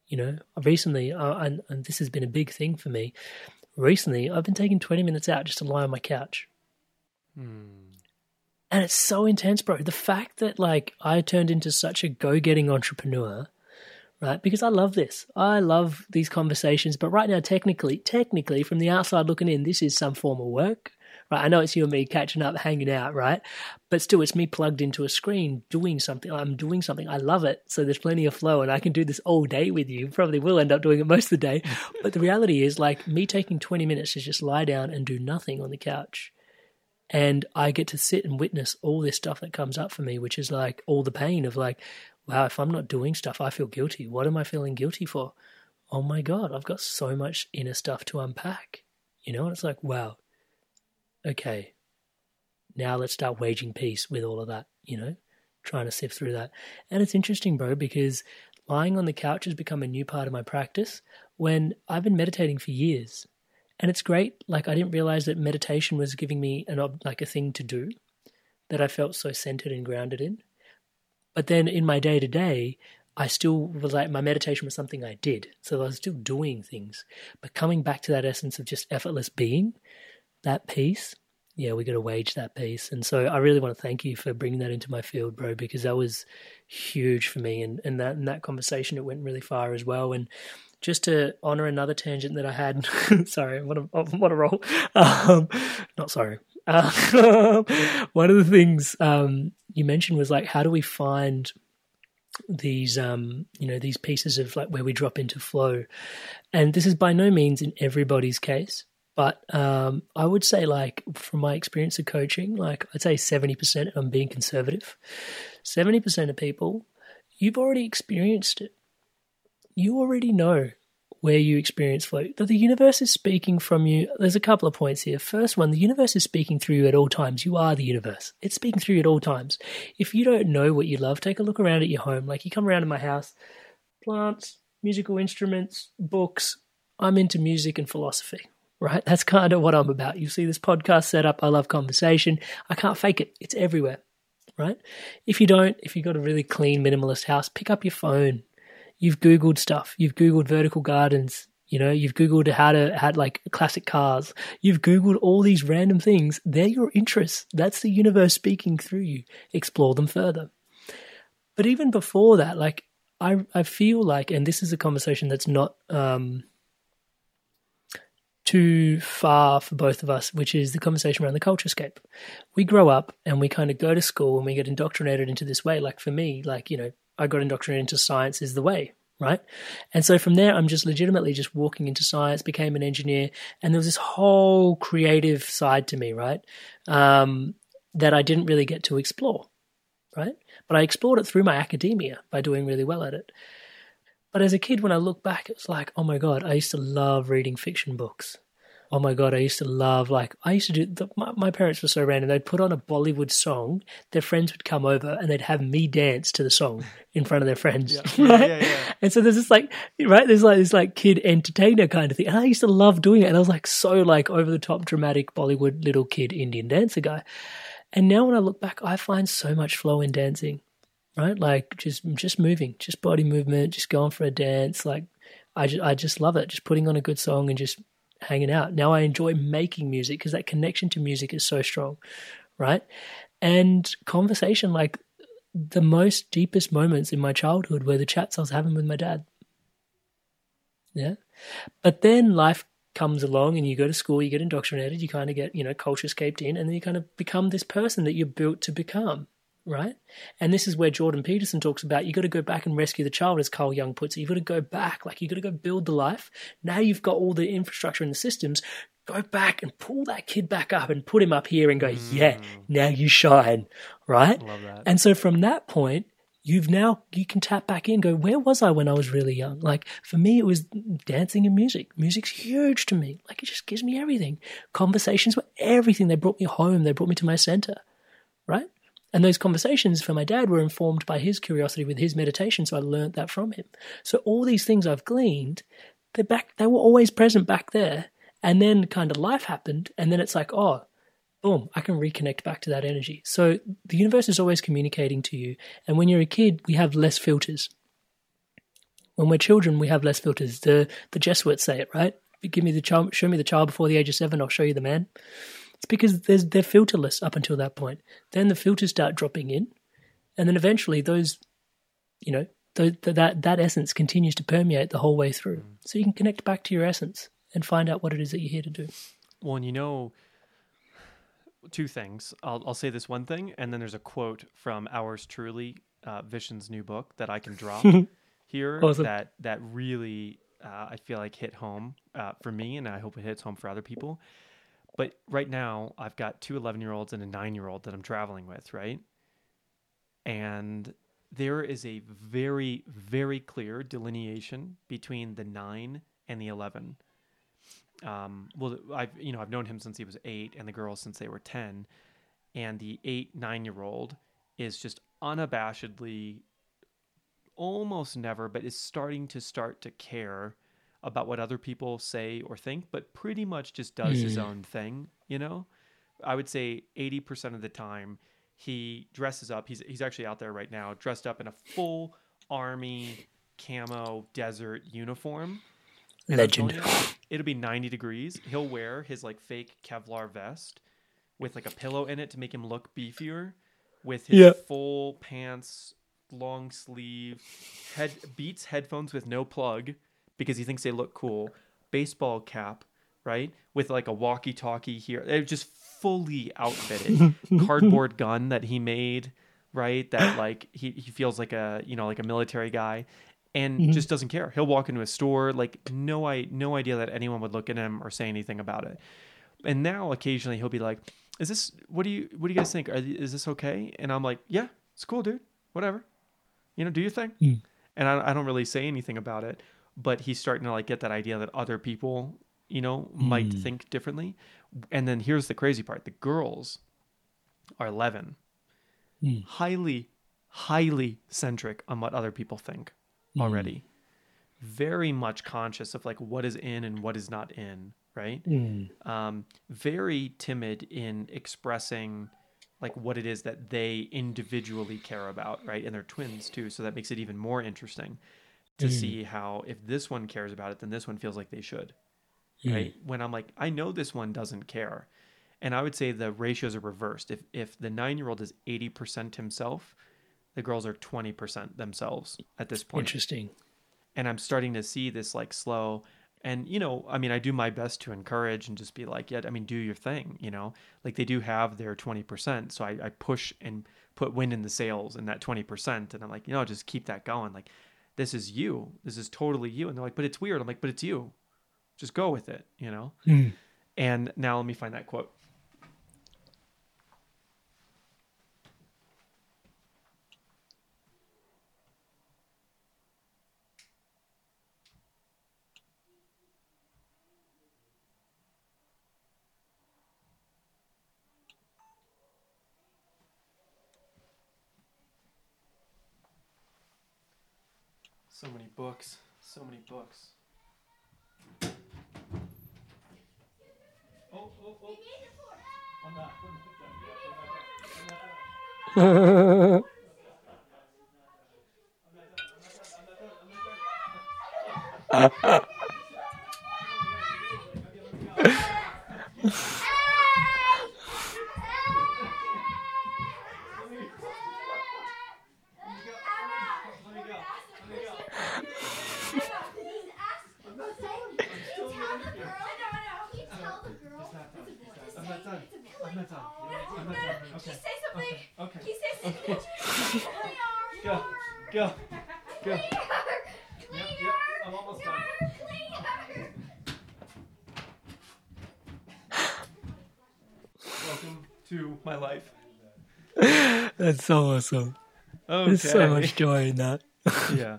You know, recently, uh, and, and this has been a big thing for me. Recently, I've been taking 20 minutes out just to lie on my couch. Hmm. And it's so intense, bro. The fact that like I turned into such a go-getting entrepreneur, right? Because I love this. I love these conversations, but right now technically, technically from the outside looking in, this is some form of work. Right? I know it's you and me catching up, hanging out, right? But still it's me plugged into a screen doing something. I'm doing something. I love it. So there's plenty of flow and I can do this all day with you. Probably will end up doing it most of the day. but the reality is like me taking 20 minutes to just lie down and do nothing on the couch and I get to sit and witness all this stuff that comes up for me, which is like all the pain of like, wow, if I'm not doing stuff, I feel guilty. What am I feeling guilty for? Oh my God, I've got so much inner stuff to unpack. You know, and it's like, wow, okay, now let's start waging peace with all of that, you know, trying to sift through that. And it's interesting, bro, because lying on the couch has become a new part of my practice when I've been meditating for years and it's great. Like I didn't realize that meditation was giving me an like a thing to do that I felt so centered and grounded in. But then in my day to day, I still was like my meditation was something I did, so I was still doing things. But coming back to that essence of just effortless being, that peace, yeah, we got to wage that peace. And so I really want to thank you for bringing that into my field, bro, because that was huge for me. And and that in that conversation, it went really far as well. And just to honor another tangent that I had. sorry, what a what a roll. Um, not sorry. One of the things um, you mentioned was like, how do we find these um, you know these pieces of like where we drop into flow? And this is by no means in everybody's case. But um, I would say, like, from my experience of coaching, like, I'd say 70%, I'm being conservative, 70% of people, you've already experienced it you already know where you experience flow. That the universe is speaking from you. There's a couple of points here. First one, the universe is speaking through you at all times. You are the universe. It's speaking through you at all times. If you don't know what you love, take a look around at your home. Like you come around in my house, plants, musical instruments, books. I'm into music and philosophy, right? That's kind of what I'm about. You see this podcast set up. I love conversation. I can't fake it. It's everywhere, right? If you don't, if you've got a really clean minimalist house, pick up your phone, you've Googled stuff. You've Googled vertical gardens. You know, you've Googled how to had like classic cars. You've Googled all these random things. They're your interests. That's the universe speaking through you. Explore them further. But even before that, like I, I feel like, and this is a conversation that's not um, too far for both of us, which is the conversation around the culture scape. We grow up and we kind of go to school and we get indoctrinated into this way. Like for me, like, you know, I got indoctrinated into science is the way, right? And so from there, I'm just legitimately just walking into science, became an engineer, and there was this whole creative side to me, right? Um, that I didn't really get to explore, right? But I explored it through my academia by doing really well at it. But as a kid, when I look back, it was like, oh my God, I used to love reading fiction books oh my god, I used to love like I used to do. The, my, my, parents were so random. They'd put on a Bollywood song. Their friends would come over and they'd have me dance to the song in front of their friends. Yeah. Right? Yeah, yeah, and so there's this like right there's like this like kid entertainer kind of thing. And I used to love doing it. And I was like so like over the top dramatic Bollywood little kid Indian dancer guy. And now when I look back, I find so much flow in dancing. Right, like just just moving, just body movement, just going for a dance. Like I just, I just love it. Just putting on a good song and just hanging out. Now I enjoy making music because that connection to music is so strong, right? And conversation, like the most deepest moments in my childhood were the chats I was having with my dad. Yeah. But then life comes along and you go to school, you get indoctrinated, you kind of get, you know, culture scaped in, and then you kind of become this person that you're built to become right? And this is where Jordan Peterson talks about you got to go back and rescue the child, as Carl Jung puts it. You've got to go back, like you've got to go build the life. Now you've got all the infrastructure and the systems. Go back and pull that kid back up and put him up here and go, mm. yeah, now you shine, right? And so from that point, you've now you can tap back in go where was i when i was really young like for me it was dancing and music music's huge to me like it just gives me everything conversations were everything they brought me home they brought me to my center right and those conversations for my dad were informed by his curiosity with his meditation, so I learned that from him. So all these things I've gleaned, they're back they were always present back there. And then kind of life happened, and then it's like, oh, boom, I can reconnect back to that energy. So the universe is always communicating to you. And when you're a kid, we have less filters. When we're children, we have less filters. The the Jesuits say it, right? Give me the child, show me the child before the age of seven, I'll show you the man. It's because there's, they're filterless up until that point. Then the filters start dropping in, and then eventually those, you know, th- that that essence continues to permeate the whole way through. So you can connect back to your essence and find out what it is that you're here to do. Well, and you know, two things. I'll, I'll say this one thing, and then there's a quote from ours truly, uh, Vishen's new book that I can drop here Awesome. that that really uh, I feel like hit home uh, for me, and I hope it hits home for other people. But right now, I've got two 11 year olds and a nine year old that I'm traveling with, right? And there is a very, very clear delineation between the nine and the 11 um, well, I've you know I've known him since he was eight, and the girls since they were ten, and the eight nine year old is just unabashedly, almost never, but is starting to start to care about what other people say or think, but pretty much just does his Mm. own thing. You know, I would say eighty percent of the time he dresses up. He's he's actually out there right now, dressed up in a full army camo desert uniform. And Legend. you, it'll be 90 degrees. He'll wear his like fake Kevlar vest with like a pillow in it to make him look beefier with his Yeah. full pants, long sleeve, head beats headphones with no plug because he thinks they look cool. Baseball cap, right? With like a walkie-talkie here. They're just fully outfitted. Cardboard gun that he made, right? That like he, he feels like a, you know, like a military guy and Mhm. just doesn't care. He'll walk into a store like no I no idea that anyone would look at him or say anything about it. And now occasionally he'll be like, "Is this what do you what do you guys think? Are, is this okay?" And I'm like, "Yeah, it's cool, dude. Whatever. You know, do your thing." Mm. And I, I don't really say anything about it, but he's starting to like get that idea that other people, you know, might Mm. think differently. And then here's the crazy part: the girls are 11, Mm. highly, highly centric on what other people think Mm. already. Very much conscious of like what is in and what is not in, right? Mm. Um, very timid in expressing like what it is that they individually care about, right? And they're twins too, so that makes it even more interesting to Mm. see how if this one cares about it, then this one feels like they should, Mm. right? When I'm like, I know this one doesn't care. And I would say the ratios are reversed. If if the nine year old is eighty percent himself, the girls are twenty percent themselves at this point Interesting. and I'm starting to see this like slow and you know I mean I do my best to encourage and just be like yeah I mean do your thing you know like they do have their 20% so I, I push and put wind in the sails in that 20% and I'm like you know just keep that going like this is you. This is totally you. And they're like but it's weird. I'm like but it's you. Just go with it you know? Mm. and now let me find that quote So many books. So many books. Oh, oh, oh. I'm not. I'm not done. I'm not done. I'm not done. Okay. Say something. Okay. He says something. Go. Go. Go. Cleaner. Yep, yep. I'm almost done. Cleaner. Welcome to my life. That's so awesome. Okay. There's so much joy in that. yeah.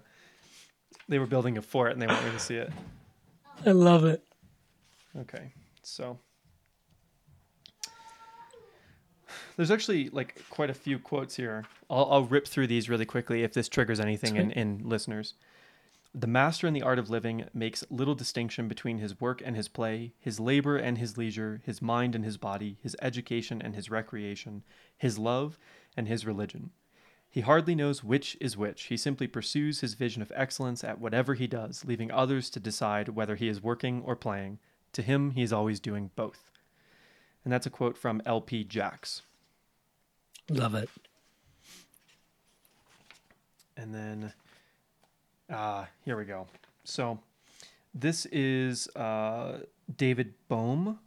They were building a fort and they want me to see it. I love it. Okay. So there's actually like quite a few quotes here. I'll, I'll rip through these really quickly if this triggers anything in, in listeners. The master in the art of living makes little distinction between his work and his play, his labor and his leisure, his mind and his body, his education and his recreation, his love and his religion. He hardly knows which is which. He simply pursues his vision of excellence at whatever he does, leaving others to decide whether he is working or playing. To him, he is always doing both. And that's a quote from LP Jacks. Love it. And then uh, here we go. So this is uh, David Bohm.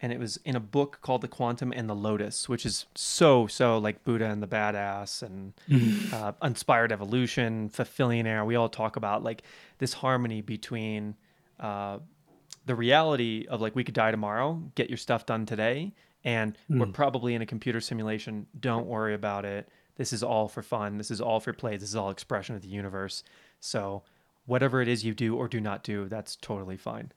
And it was in a book called The Quantum and the Lotus, which is so, so like Buddha and the Badass and uh, Inspired Evolution, Fulfillionaire. We all talk about like this harmony between uh, the reality of like we could die tomorrow, get your stuff done today, and we're probably in a computer simulation. Don't worry about it. This is all for fun. This is all for play. This is all expression of the universe. So, whatever it is you do or do not do, that's totally fine.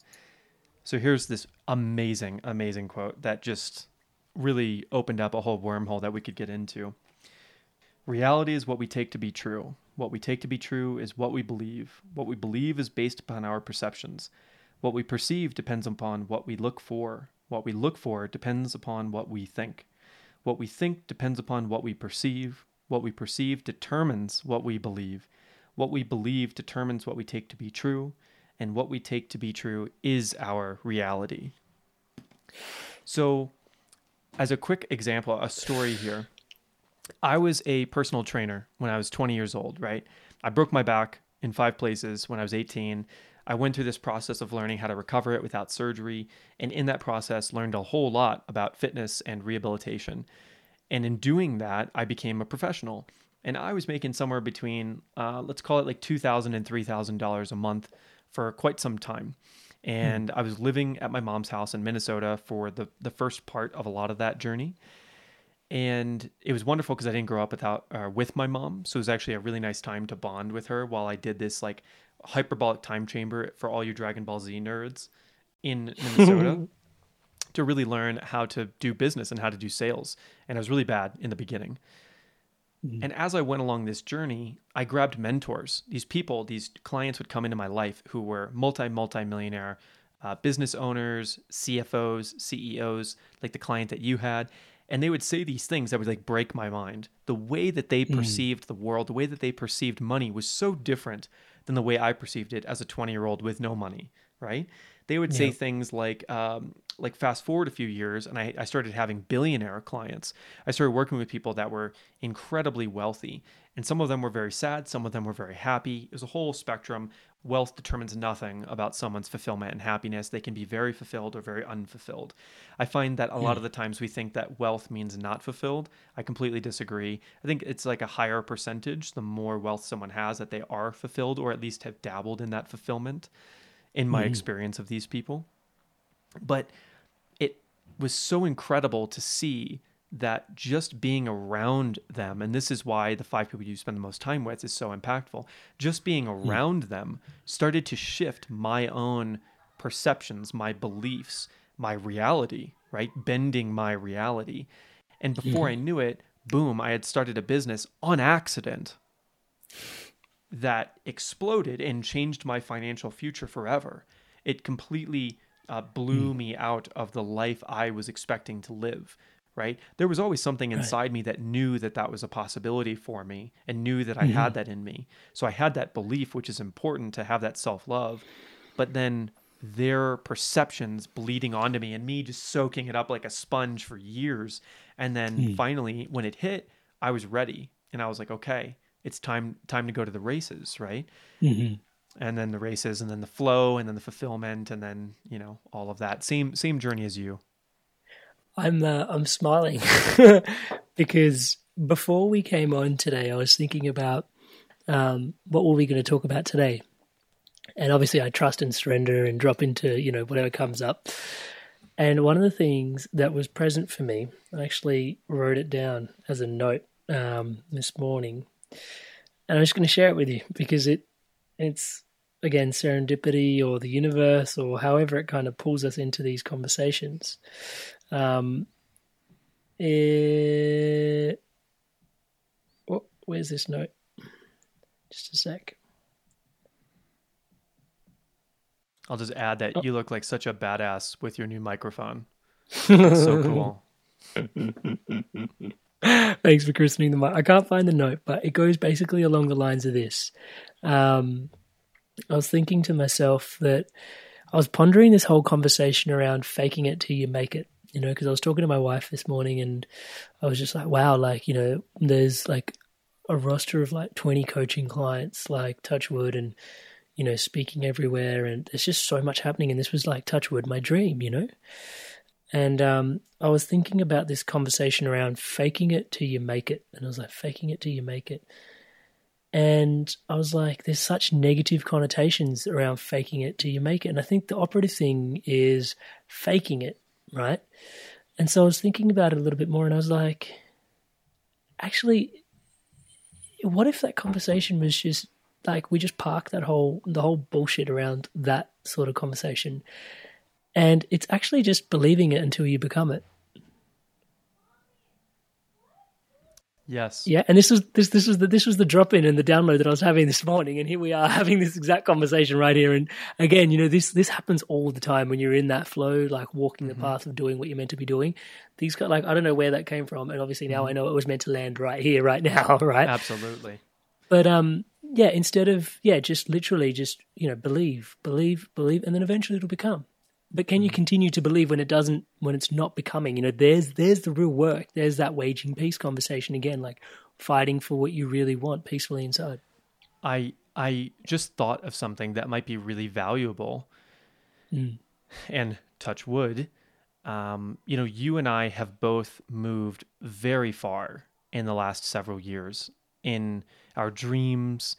So, here's this amazing, amazing quote that just really opened up a whole wormhole that we could get into. Reality is what we take to be true. What we take to be true is what we believe. What we believe is based upon our perceptions. What we perceive depends upon what we look for. What we look for depends upon what we think. What we think depends upon what we perceive. What we perceive determines what we believe. What we believe determines what we take to be true. And what we take to be true is our reality. So, as a quick example, a story here. I was a personal trainer when I was 20 years old, right? I broke my back in five places when I was 18. I went through this process of learning how to recover it without surgery, and in that process, learned a whole lot about fitness and rehabilitation. And in doing that, I became a professional. And I was making somewhere between, uh, let's call it like $2,000 and $3,000 a month for quite some time. And I was living at my mom's house in Minnesota for the, the first part of a lot of that journey and it was wonderful because I didn't grow up without uh, with my mom, so it was actually a really nice time to bond with her while I did this like hyperbolic time chamber for all you Dragon Ball Z nerds in Minnesota to really learn how to do business and how to do sales. And I was really bad in the beginning. And as I went along this journey, I grabbed mentors. These people, these clients would come into my life who were multi, multi millionaire uh, business owners, CFOs, CEOs, like the client that you had. And they would say these things that would like break my mind. The way that they perceived the world, the way that they perceived money was so different than the way I perceived it as a 20 year old with no money, right? They would say Yeah. things like, um, like fast forward a few years, and I, I started having billionaire clients. I started working with people that were incredibly wealthy, and some of them were very sad, some of them were very happy. It was a whole spectrum. Wealth determines nothing about someone's fulfillment and happiness. They can be very fulfilled or very unfulfilled. I find that a lot of the times we think that wealth means not fulfilled. I completely disagree. I think it's like a higher percentage the more wealth someone has that they are fulfilled or at least have dabbled in that fulfillment in my mm-hmm. experience of these people. But it was so incredible to see that just being around them, and this is why the five people you spend the most time with is so impactful, just being hmm. around them started to shift my own perceptions, my beliefs, my reality, right? Bending my reality. And before mm-hmm. I knew it, boom, I had started a business on accident that exploded and changed my financial future forever. It completely uh, blew hmm. me out of the life I was expecting to live. Right? There was always something inside me that knew that that was a possibility for me and knew that I had mm-hmm. that in me. So I had that belief, which is important to have that self love. But then their perceptions bleeding onto me and me just soaking it up like a sponge for years. And then hmm. finally, when it hit, I was ready and I was like, okay, it's time time to go to the races, right? Mhm. And then the races, and then the flow, and then the fulfillment, and then you know all of that. Same same journey as you. I'm uh, I'm smiling because before we came on today, I was thinking about um, what were we going to talk about today, and obviously I trust and surrender and drop into you know whatever comes up. And one of the things that was present for me, I actually wrote it down as a note um, this morning, and I'm just going to share it with you because it it's again serendipity or the universe or however it kind of pulls us into these conversations. Um, eh, wh- where's this note? Just a sec. I'll just add that you look like such a badass with your new microphone. It's so cool. Thanks for christening the mic. I can't find the note, but it goes basically along the lines of this. Um, I was thinking to myself that I was pondering this whole conversation around faking it till you make it. You know, because I was talking to my wife this morning, and I was just like, wow, like you know, there's like a roster of like 20 coaching clients, like Touchwood, and you know, speaking everywhere, and there's just so much happening. And this was like Touchwood, my dream, you know. And um, I was thinking about this conversation around faking it till you make it, and I was like, faking it till you make it. And I was like, there's such negative connotations around faking it till you make it. And I think the operative thing is faking it, right? And so I was thinking about it a little bit more and I was like, actually, what if that conversation was just like we just park that whole the whole bullshit around that sort of conversation and it's actually just believing it until you become it Yes. Yeah, and this was this this was the this was the drop in and the download that I was having this morning, and here we are having this exact conversation right here. And again, you know, this this happens all the time when you're in that flow, like walking the path of doing what you're meant to be doing. These got like I don't know where that came from, and obviously now I know it was meant to land right here, right now, right? Absolutely. But um, yeah, instead of yeah, just literally just you know believe, believe, believe, and then eventually it'll become. But can you continue to believe when it doesn't, when it's not becoming? You know, there's there's the real work. There's that waging peace conversation again, like fighting for what you really want peacefully inside. I I just thought of something that might be really valuable, and touch wood. Um, you know, you and I have both moved very far in the last several years in our dreams,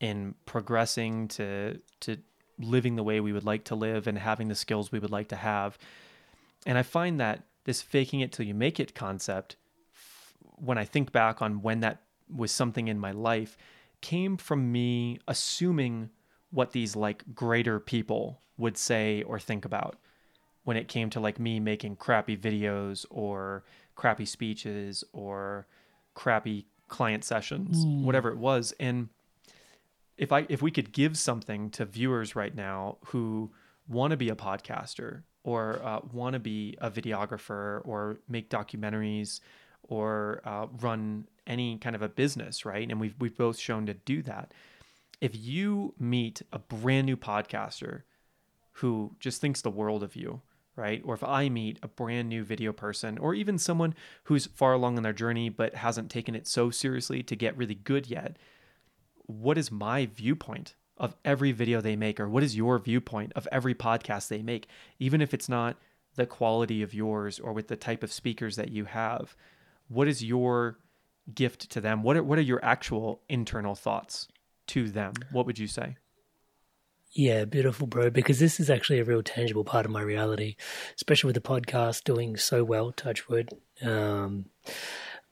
in progressing to to living the way we would like to live and having the skills we would like to have. And I find that this faking it till you make it concept when I think back on when that was something in my life, came from me assuming what these like greater people would say or think about when it came to like me making crappy videos or crappy speeches or crappy client sessions, mm. whatever it was. And if I if we could give something to viewers right now who want to be a podcaster or uh, want to be a videographer or make documentaries or uh, run any kind of a business, right? And we've we've both shown to do that. If you meet a brand new podcaster who just thinks the world of you, right? Or if I meet a brand new video person or even someone who's far along in their journey but hasn't taken it so seriously to get really good yet, what is my viewpoint of every video they make or what is your viewpoint of every podcast they make even if it's not the quality of yours or with the type of speakers that you have what is your gift to them what are, what are your actual internal thoughts to them what would you say Yeah, beautiful, bro. Because this is actually a real tangible part of my reality, especially with the podcast doing so well. Touchwood. Um,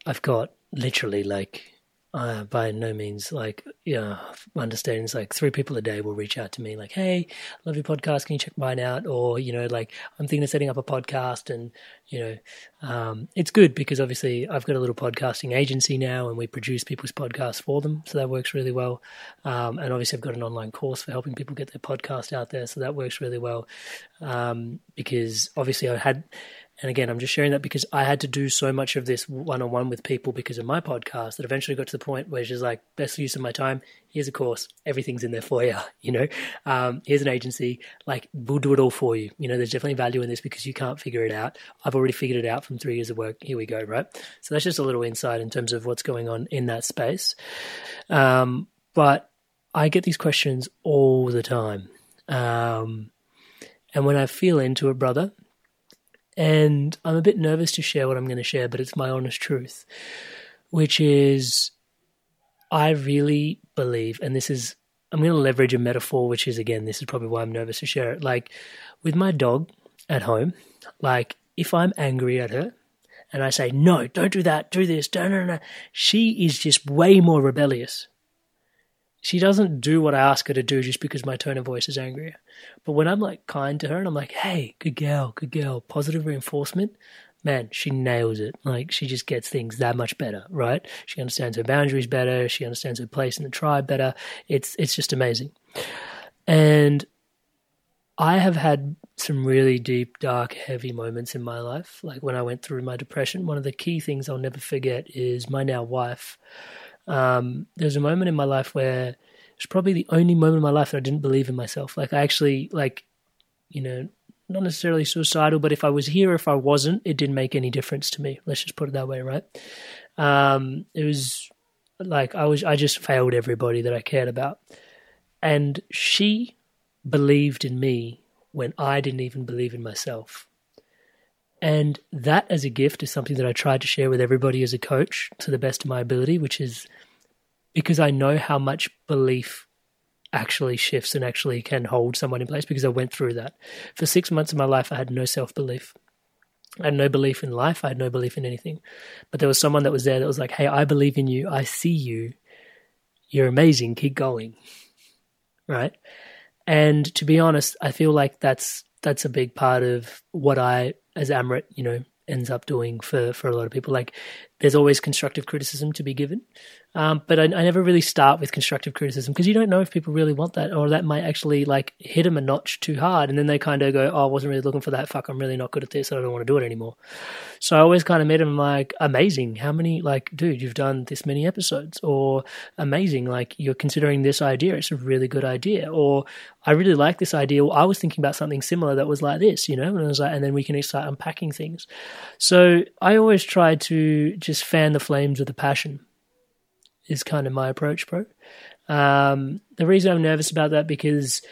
I've got literally like, uh, by no means like, yeah, my understanding is like three people a day will reach out to me like, "Hey, love your podcast. Can you check mine out?" Or you know, like I'm thinking of setting up a podcast, and you know, um, it's good because obviously I've got a little podcasting agency now, and we produce people's podcasts for them, so that works really well. Um, and obviously, I've got an online course for helping people get their podcast out there, so that works really well. Um, because obviously, I had, and again, I'm just sharing that because I had to do so much of this one on one with people because of my podcast that eventually got to the point where she's like, best use of my time. Here's a course, everything's in there for you. You know, um, here's an agency, like we'll do it all for you. You know, there's definitely value in this because you can't figure it out. I've already figured it out from three years of work. Here we go, right? So that's just a little insight in terms of what's going on in that space. Um, but I get these questions all the time. Um, and when I feel into it, brother, and I'm a bit nervous to share what I'm going to share, but it's my honest truth, which is I really believe, and this is, I'm going to leverage a metaphor, which is, again, this is probably why I'm nervous to share it. Like with my dog at home, like if I'm angry at her and I say, no, don't do that, do this, no, no, no, she is just way more rebellious. She doesn't do what I ask her to do just because my tone of voice is angrier. But when I'm like kind to her and I'm like, hey, good girl, good girl, positive reinforcement, man, she nails it. Like she just gets things that much better, right? She understands her boundaries better. She understands her place in the tribe better. It's it's just amazing. And I have had some really deep, dark, heavy moments in my life. Like when I went through my depression, one of the key things I'll never forget is my now wife. Um, was a moment in my life where it's probably the only moment in my life that I didn't believe in myself. Like I actually like you know, not necessarily suicidal, but if I was here, or if I wasn't, it didn't make any difference to me. Let's just put it that way, right? Um, it was like I was, I just failed everybody that I cared about, and she believed in me when I didn't even believe in myself. And that as a gift is something that I try to share with everybody as a coach to the best of my ability, which is because I know how much belief actually shifts and actually can hold someone in place because I went through that. For six months of my life, I had no self belief. I had no belief in life. I had no belief in anything. But there was someone that was there that was like, hey, I believe in you. I see you. You're amazing. Keep going. Right. And to be honest, I feel like that's that's a big part of what I, as Amrit, you know, ends up doing for for a lot of people. Like, there's always constructive criticism to be given, um, but I, I, never really start with constructive criticism because you don't know if people really want that, or that might actually like hit them a notch too hard, and then they kind of go, "Oh, I wasn't really looking for that. Fuck, I'm really not good at this. I don't want to do it anymore." So I always kind of met him like, "Amazing! How many like, dude, you've done this many episodes," or "Amazing! Like you're considering this idea. It's a really good idea," or "I really like this idea. I was thinking about something similar that was like this," you know, and I was like, and then we can start unpacking things. So I always try to just fan the flames with the passion is kind of my approach, bro. Um, the reason I'm nervous about that because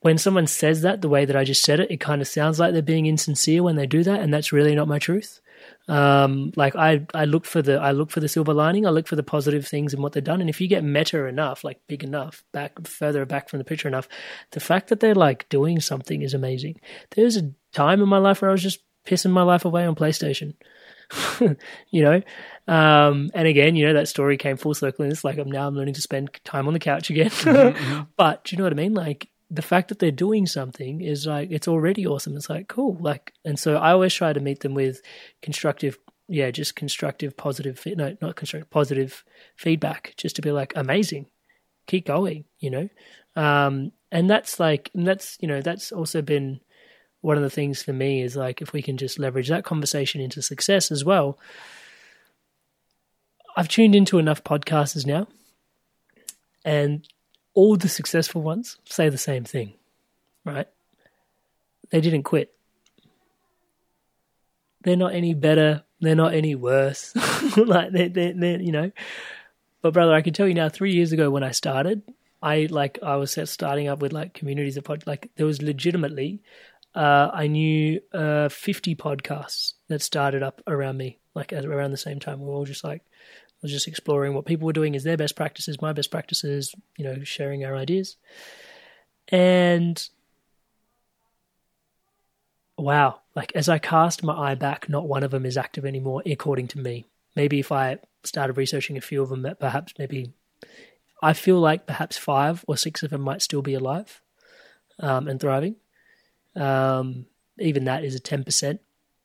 when someone says that the way that I just said it, it kind of sounds like they're being insincere when they do that, and that's really not my truth. Um, like I, I look for the, I look for the silver lining. I look for the positive things in what they've done. And if you get meta enough, like big enough, back further back from the picture enough, the fact that they're like doing something is amazing. There's a time in my life where I was just pissing my life away on PlayStation. you know, um, and again, you know, that story came full circle. And it's like I'm now I'm learning to spend time on the couch again. mm-hmm. But do you know what I mean? Like the fact that they're doing something is like it's already awesome. It's like cool. Like, and so I always try to meet them with constructive, yeah, just constructive, positive. No, not constructive, positive feedback. Just to be like amazing, keep going. You know, um, and that's like and that's you know that's also been one of the things for me is like if we can just leverage that conversation into success as well I've tuned into enough podcasters now, and all the successful ones say the same thing, right? They didn't quit. They're not any better. They're not any worse. like they're, they're, they're, you know. But brother, I can tell you now. Three years ago, when I started, I like I was starting up with like communities of pod. Like there was legitimately, uh, I knew uh, fifty podcasts that started up around me, like around the same time. We were all just like was just exploring what people were doing as their best practices, my best practices, you know, sharing our ideas. And wow, like as I cast my eye back, not one of them is active anymore, according to me. Maybe if I started researching a few of them, perhaps maybe I feel like perhaps five or six of them might still be alive um, and thriving. Um, even that is a 10%.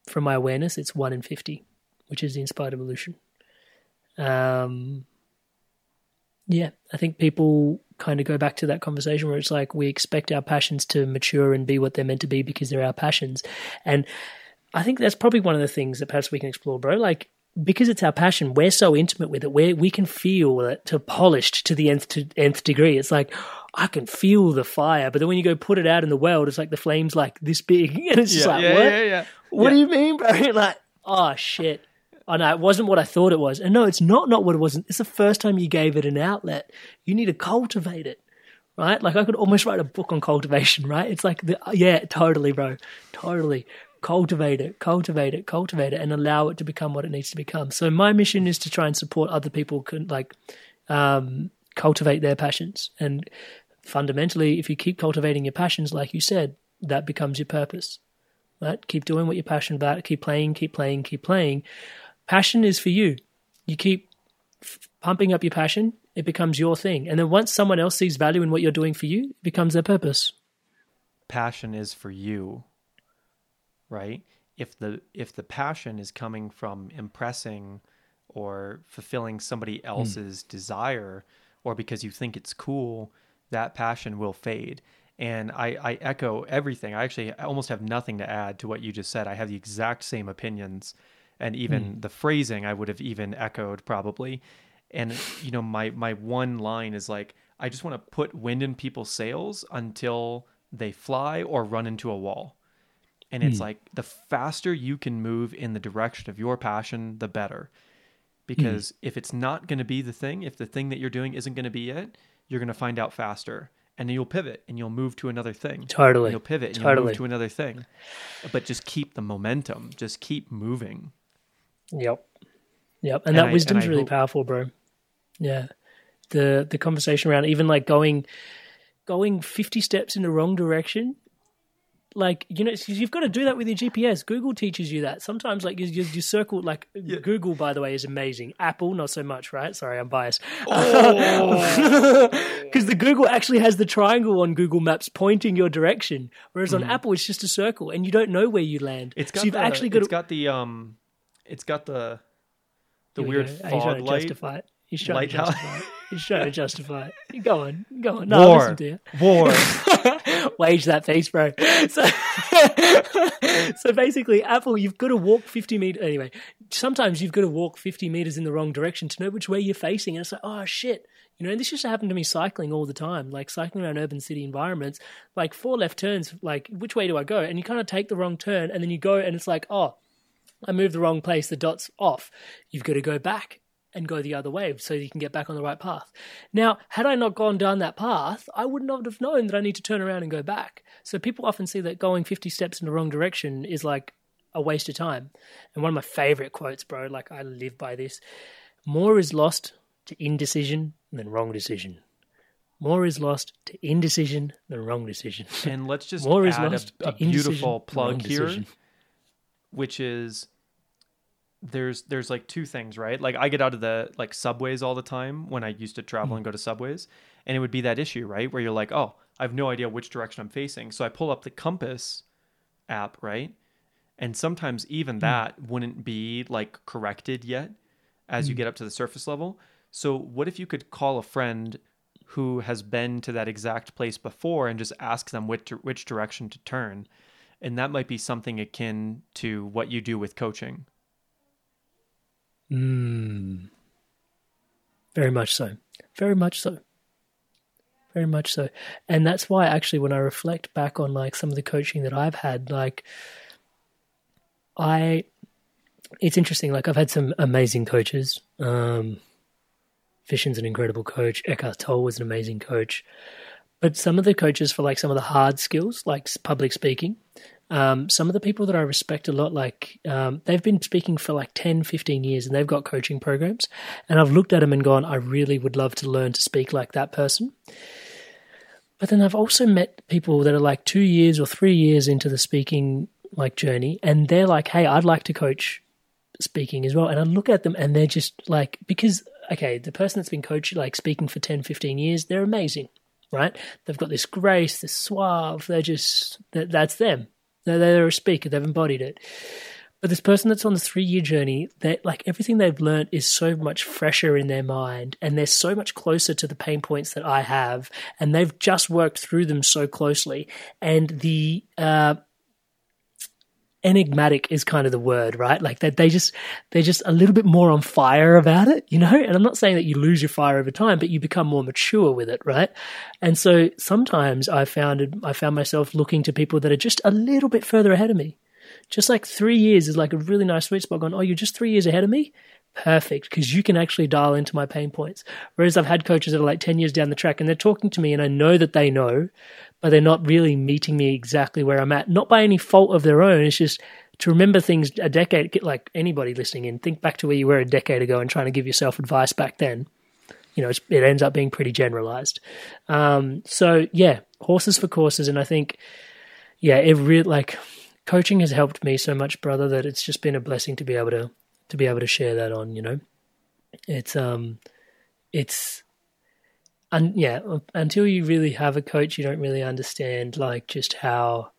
From my awareness, it's 1 in 50, which is the inspired evolution. Um, yeah, I think people kind of go back to that conversation where it's like we expect our passions to mature and be what they're meant to be because they're our passions. And I think that's probably one of the things that perhaps we can explore, bro. Like, because it's our passion, we're so intimate with it, where we can feel it to polished to the nth, to nth degree. It's like, I can feel the fire, but then when you go put it out in the world, it's like the flames like this big, and it's just like, yeah, what? Yeah, yeah. What do you mean, bro? like, oh shit. Oh no, it wasn't what I thought it was. And no, it's not not what it wasn't. It's the first time you gave it an outlet. You need to cultivate it, right? Like I could almost write a book on cultivation, right? It's like, the, yeah, totally, bro, totally. Cultivate it, cultivate it, cultivate it, and allow it to become what it needs to become. So my mission is to try and support other people like um, cultivate their passions. And fundamentally, if you keep cultivating your passions, like you said, that becomes your purpose. Right? Keep doing what you're passionate about. Keep playing, keep playing, keep playing Passion is for you. You keep f- pumping up your passion, it becomes your thing. And then once someone else sees value in what you're doing for you, it becomes their purpose. Passion is for you, right? If the if the passion is coming from impressing or fulfilling somebody hmm. else's mm. desire or because you think it's cool, that passion will fade. And I, I echo everything. I actually almost have nothing to add to what you just said. I have the exact same opinions and even mm. the phrasing I would have even echoed probably. And you know, my my one line is like, I just want to put wind in people's sails until they fly or run into a wall. And it's like the faster you can move in the direction of your passion, the better. Hmm. Because if it's not going to be the thing, if the thing that you're doing isn't going to be it, you're going to find out faster. And then you'll pivot and you'll move to another thing. Totally. And you'll pivot and you'll Totally. move to another thing. But just keep the momentum. Just keep moving. Yep. Yep. And, And that I- and wisdom's I really hope- powerful, bro. Yeah. The the conversation around even like going going 50 steps in the wrong direction. Like, you know, you've got to do that with your GPS. Google teaches you that. Sometimes, like, you, you, you circle, like, Google, by the way, is amazing. Apple, not so much, right? Sorry, I'm biased. Because the Google actually has the triangle on Google Maps pointing your direction, whereas on Apple, it's just a circle and you don't know where you land. It's got so you've the, actually got it's to. got the um it's got the the Here weird go. He's trying fog to light. justify it. He's trying to justify it. He's trying to justify it. Go on, go on. No, War. listen to you. War. Wage that face, bro. So, so basically, Apple, you've got to walk 50 meters. Anyway, sometimes you've got to walk 50 meters in the wrong direction to know which way you're facing. And it's like, oh, shit. You know, and this used to happen to me cycling all the time, like cycling around urban city environments, like four left turns, like, which way do I go? And you kind of take the wrong turn and then you go and it's like, oh, I moved the wrong place, the dot's off. You've got to go back and go the other way so you can get back on the right path. Now, had I not gone down that path, I would not have known that I need to turn around and go back. So people often see that going 50 steps in the wrong direction is like a waste of time. And one of my favorite quotes, bro, like I live by this more is lost to indecision than wrong decision. More is lost to indecision than wrong decision. and let's just More is add lost a, a beautiful plug here, decision. which is there's there's like two things, right? Like I get out of the like subways all the time when I used to travel Hmm. and go to subways, and it would be that issue, right? Where you're like, oh, I have no idea which direction I'm facing, so I pull up the compass app, right? And sometimes even Hmm. that wouldn't be like corrected yet as Hmm. you get up to the surface level. So what if you could call a friend who has been to that exact place before and just ask them which which direction to turn? And that might be something akin to what you do with coaching. Mm. Very much so. Very much so. Very much so. And that's why actually when I reflect back on like some of the coaching that I've had, like I it's interesting, like I've had some amazing coaches. Um Vishen's an incredible coach. Eckhart Tolle was an amazing coach. But some of the coaches for like some of the hard skills, like public speaking, um, some of the people that I respect a lot, like um, they've been speaking for like 10, 15 years and they've got coaching programs. And I've looked at them and gone, I really would love to learn to speak like that person. But then I've also met people that are like two years or three years into the speaking like journey and they're like, hey, I'd like to coach speaking as well. And I look at them and they're just like, because, okay, the person that's been coaching, like speaking for 10, 15 years, they're amazing, right? They've got this grace, this suave, they're just, that, that's them. They're, they're a speaker, they've embodied it. But this person that's on the three year journey, that like everything they've learned is so much fresher in their mind and they're so much closer to the pain points that I have. And they've just worked through them so closely. And the, uh, enigmatic is kind of the word, right? Like that they just they're just a little bit more on fire about it, you know? And I'm not saying that you lose your fire over time, but you become more mature with it, right? And so sometimes I found I found myself looking to people that are just a little bit further ahead of me. Just like three years is like a really nice sweet spot going, oh, you're just three years ahead of me? Perfect, because you can actually dial into my pain points. Whereas I've had coaches that are like 10 years down the track and they're talking to me and I know that they know, but they're not really meeting me exactly where I'm at. Not by any fault of their own. It's just to remember things a decade, like anybody listening in, think back to where you were a decade ago and trying to give yourself advice back then. You know, it ends up being pretty generalized. Um, so yeah, horses for courses. And I think, yeah, it really like coaching has helped me so much, brother, that it's just been a blessing to be able to, to be able to share that on, you know, it's, um, it's, and yeah, until you really have a coach, you don't really understand like just how,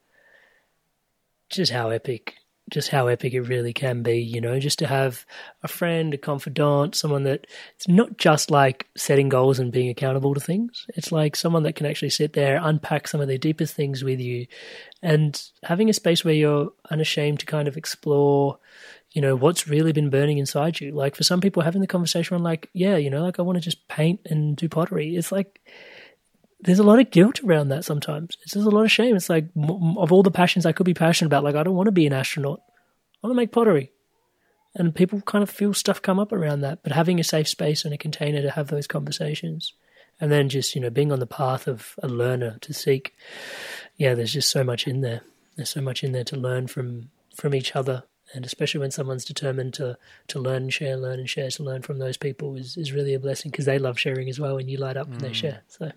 just how epic, just how epic it really can be. You know, just to have a friend, a confidant, someone that it's not just like setting goals and being accountable to things. It's like someone that can actually sit there, unpack some of their deepest things with you, and having a space where you're unashamed to kind of explore you know what's really been burning inside you like for some people having the conversation on like yeah you know like i want to just paint and do pottery it's like there's a lot of guilt around that sometimes. It's just a lot of shame. It's like of all the passions I could be passionate about, like I don't want to be an astronaut. I want to make pottery. And people kind of feel stuff come up around that, but having a safe space and a container to have those conversations, and then just you know being on the path of a learner to seek, yeah, there's just so much in there. There's so much in there to learn from from each other, and especially when someone's determined to to learn and share, learn and share, to learn from those people is is really a blessing because they love sharing as well, and you light up when they share. So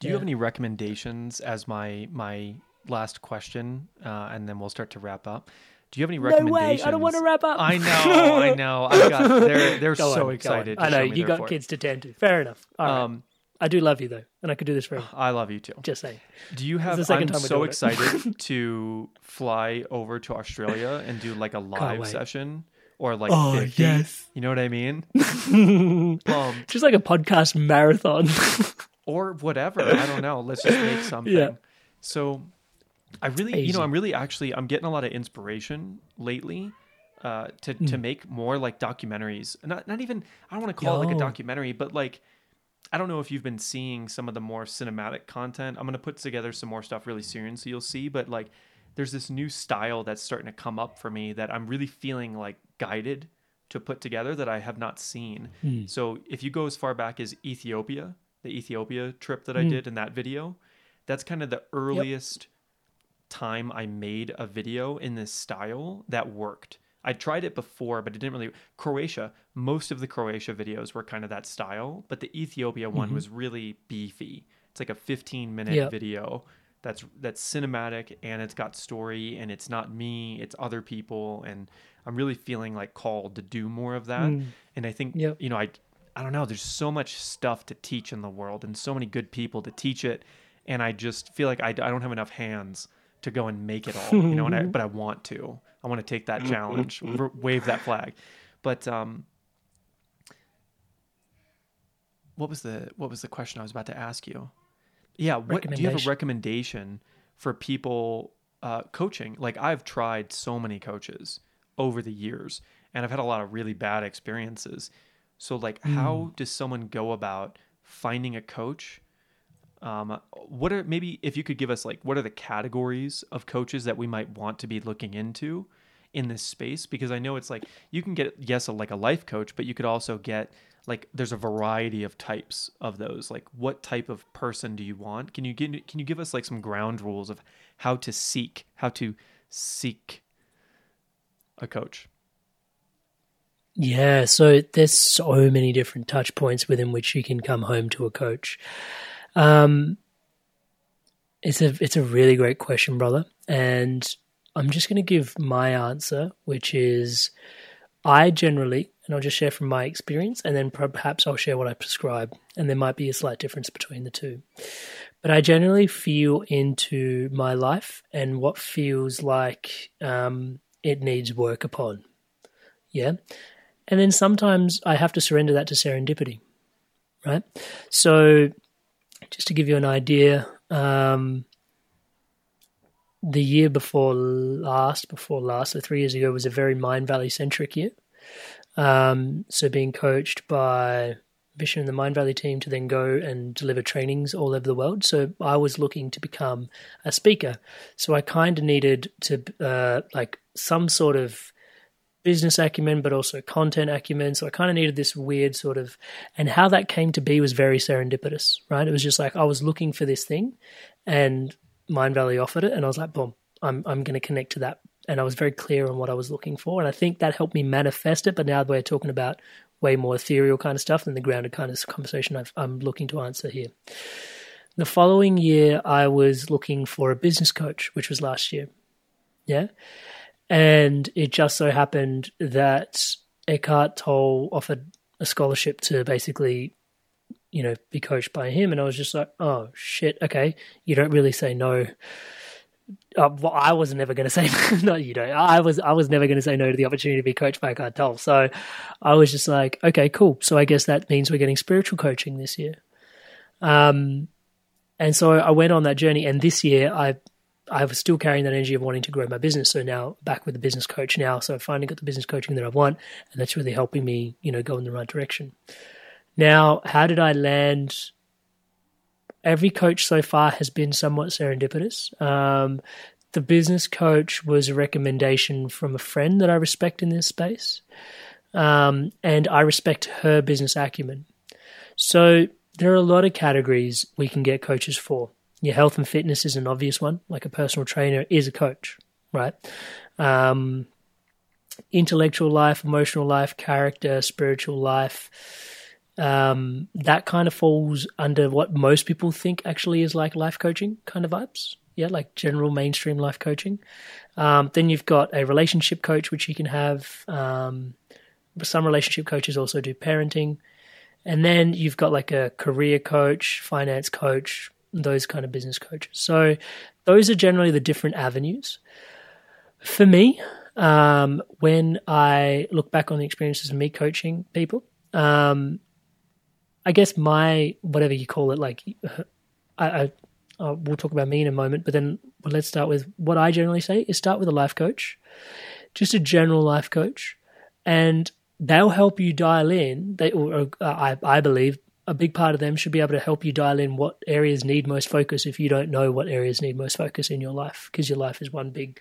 Do you have any recommendations as my my last question, uh, and then we'll start to wrap up? Do you have any recommendations? no way, I don't want to wrap up. I know, I know. I got. They're they're Go so on, excited. I know you got kids to tend to. Fair enough. All right. I do love you though, and I could do this forever. I love you too. Just saying. Do you have? the second I'm so excited to fly over to Australia and do like a live session or like Oh, 50. yes. You know what I mean? um, Just like a podcast marathon. or whatever. I don't know. Let's just make something. Yeah. So I really, you know, I'm really actually I'm getting a lot of inspiration lately uh, to to Hmm. make more like documentaries. Not not even I don't want to call it like a documentary, but like I don't know if you've been seeing some of the more cinematic content. I'm gonna put together some more stuff really soon, so you'll see. But like, there's this new style that's starting to come up for me that I'm really feeling like guided to put together that I have not seen. Hmm. So if you go as far back as Ethiopia, the Ethiopia trip that I Hmm. did in that video, that's kind of the earliest time I made a video in this style that worked. I tried it before, but it didn't really. Croatia, most of the Croatia videos were kind of that style, but the Ethiopia one mm-hmm. was really beefy. It's like a 15 minute Yep. video that's that's cinematic and it's got story and it's not me, it's other people, and I'm really feeling like called to do more of that. Mm. And I think Yep. you know I I don't know. There's so much stuff to teach in the world and so many good people to teach it, and I just feel like I, I don't have enough hands to go and make it all. You know, and I, but I want to. I want to take that challenge, r- wave that flag. But um, what was the what was the question I was about to ask you? Yeah, what do you have a Recommendation. recommendation for people uh, coaching? Like I've tried so many coaches over the years, and I've had a lot of really bad experiences. So, like, how does someone go about finding a coach? Um, what are maybe if you could give us like what are the categories of coaches that we might want to be looking into in this space? Because I know it's like you can get yes a, like a life coach, but you could also get like there's a variety of types of those. Like, what type of person do you want? Can you get can you give us like some ground rules of how to seek how to seek a coach? Yeah, so there's so many different touch points within which you can come home to a coach. Um, it's a it's a really great question, brother, and I'm just going to give my answer, which is I generally, and I'll just share from my experience, and then perhaps I'll share what I prescribe, and there might be a slight difference between the two. But I generally feel into my life and what feels like um, it needs work upon. Yeah. And then sometimes I have to surrender that to serendipity, right? So, just to give you an idea, um, the year before last, before last, so three years ago, was a very Mindvalley centric year. Um, so, being coached by Vishen and the Mindvalley team to then go and deliver trainings all over the world. So, I was looking to become a speaker. So, I kind of needed to, uh, like, some sort of business acumen, but also content acumen. So I kind of needed this weird sort of, and how that came to be was very serendipitous, right? It was just like I was looking for this thing, and Mindvalley offered it, and I was like, boom, I'm I'm going to connect to that, and I was very clear on what I was looking for, and I think that helped me manifest it. But now we're talking about way more ethereal kind of stuff than the grounded kind of conversation I've, I'm looking to answer here. The following year, I was looking for a business coach, which was last year. Yeah. And it just so happened that Eckhart Tolle offered a scholarship to basically, you know, be coached by him. And I was just like, oh, shit, okay, you don't really say no. Uh, well, I was never going to say no. you don't. I was I was never going to say no to the opportunity to be coached by Eckhart Tolle. So I was just like, okay, cool. So I guess that means we're getting spiritual coaching this year. Um, and so I went on that journey. And this year, I I was still carrying that energy of wanting to grow my business. So now back with the business coach now. So I've finally got the business coaching that I want, and that's really helping me, you know, go in the right direction. Now, how did I land every coach so far has been somewhat serendipitous. Um, the business coach was a recommendation from a friend that I respect in this space, um, and I respect her business acumen. So there are a lot of categories we can get coaches for. Your health and fitness is an obvious one, like a personal trainer is a coach, right? Um, intellectual life, emotional life, character, spiritual life. Um, that kind of falls under what most people think actually is like life coaching kind of vibes. Yeah, like general mainstream life coaching. Um, then you've got a relationship coach, which you can have. Um, some relationship coaches also do parenting. And then you've got like a career coach, finance coach, those kind of business coaches. So those are generally the different avenues. For me, um, when I look back on the experiences of me coaching people, um, I guess my whatever you call it, like I, I we'll talk about me in a moment, but then well, let's start with what I generally say is start with a life coach, just a general life coach, and they'll help you dial in. They, or, or uh, I, I believe, a big part of them should be able to help you dial in what areas need most focus if you don't know what areas need most focus in your life, because your life is one big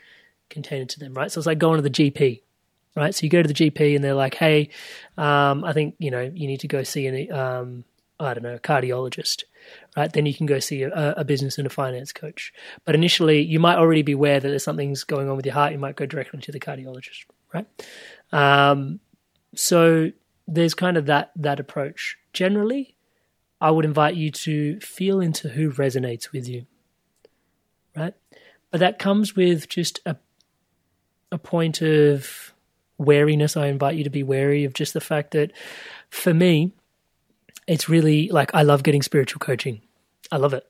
container to them, right? So it's like going to the GP, right? So you go to the GP and they're like, hey, um, I think, you know, you need to go see an, um, I don't know, cardiologist, right? Then you can go see a, a, business and a finance coach. But initially, you might already be aware that there's something's going on with your heart. You might go directly to the cardiologist, right? Um, so there's kind of that that approach. Generally, I would invite you to feel into who resonates with you, right? But that comes with just a a point of wariness. I invite you to be wary of just the fact that for me, it's really like I love getting spiritual coaching. I love it.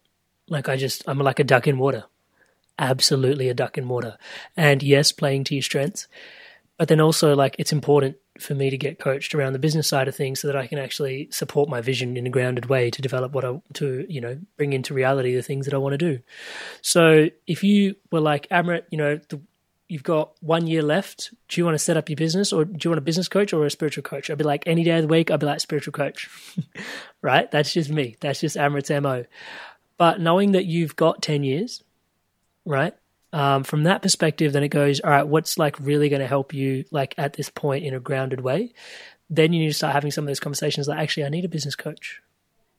Like I just I'm like a duck in water. Absolutely a duck in water. And yes, playing to your strengths. But then also like it's important for me to get coached around the business side of things so that I can actually support my vision in a grounded way to develop what I to, you know, bring into reality the things that I want to do. So if you were like, Amrit, you know, the, you've got one year left. Do you want to set up your business or do you want a business coach or a spiritual coach? I'd be like, any day of the week, I'd be like, spiritual coach. right? That's just me. That's just Amrit's MO. But knowing that you've got 10 years, right? Um, from that perspective, then it goes, all right, what's like really going to help you like at this point in a grounded way? Then you need to start having some of those conversations like, actually, I need a business coach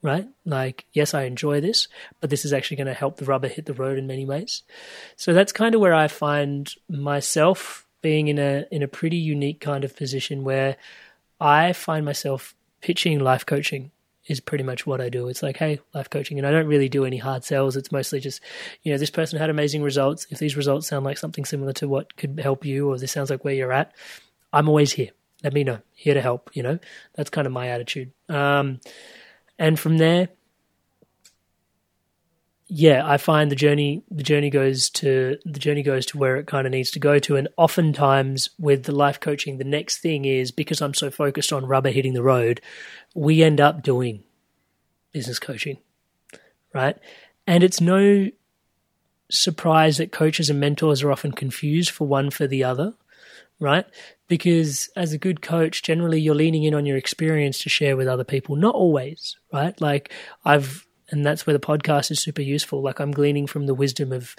right? Like, yes, I enjoy this, but this is actually going to help the rubber hit the road in many ways. So that's kind of where I find myself being in a in a pretty unique kind of position where I find myself pitching life coaching is pretty much what I do. It's like, hey, life coaching, and I don't really do any hard sales. It's mostly just, you know, this person had amazing results. If these results sound like something similar to what could help you, or this sounds like where you're at, I'm always here. Let me know. Here to help. You know, that's kind of my attitude. Um, and from there yeah i find the journey the journey goes to the journey goes to where it kind of needs to go to and oftentimes with the life coaching the next thing is because i'm so focused on rubber hitting the road we end up doing business coaching right? And it's no surprise that coaches and mentors are often confused for one for the other right? Because as a good coach generally you're leaning in on your experience to share with other people not always right? Like i've and that's where the podcast is super useful. Like i'm gleaning from the wisdom of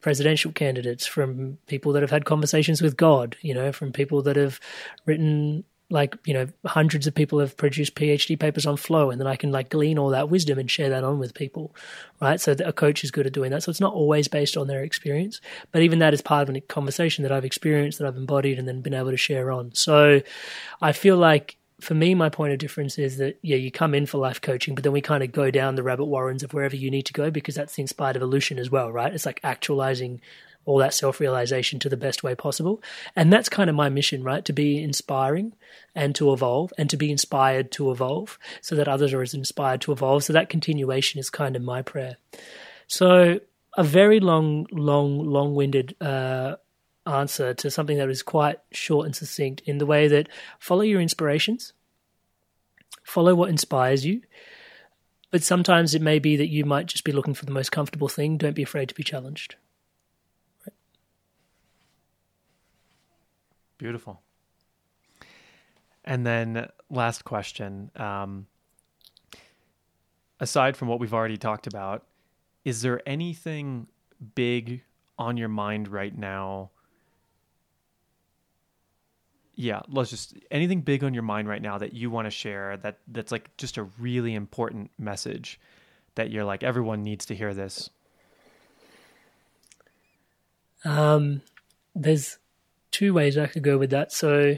presidential candidates from people that have had conversations with god you know from people that have written like you know hundreds of people have produced phd papers on flow and then i can like glean all that wisdom and share that on with people right? So a coach is good at doing that. So it's not always based on their experience but even that is part of a conversation that i've experienced that i've embodied and then been able to share on. So i feel like for me, my point of difference is that yeah, you come in for life coaching, but then we kind of go down the rabbit warrens of wherever you need to go because that's the inspired evolution as well, right? It's like actualizing all that self realization to the best way possible. And that's kind of my mission, right? To be inspiring and to evolve and to be inspired to evolve so that others are as inspired to evolve. So that continuation is kind of my prayer. So, a very long, long, long winded uh, answer to something that is quite short and succinct in the way that follow your inspirations, follow what inspires you. But sometimes it may be that you might just be looking for the most comfortable thing. Don't be afraid to be challenged. Beautiful. And then last question. Um, aside from what we've already talked about, is there anything big on your mind right now? Yeah, let's just anything big on your mind right now that you want to share that that's like just a really important message that you're like everyone needs to hear this. Um, there's two ways I could go with that. So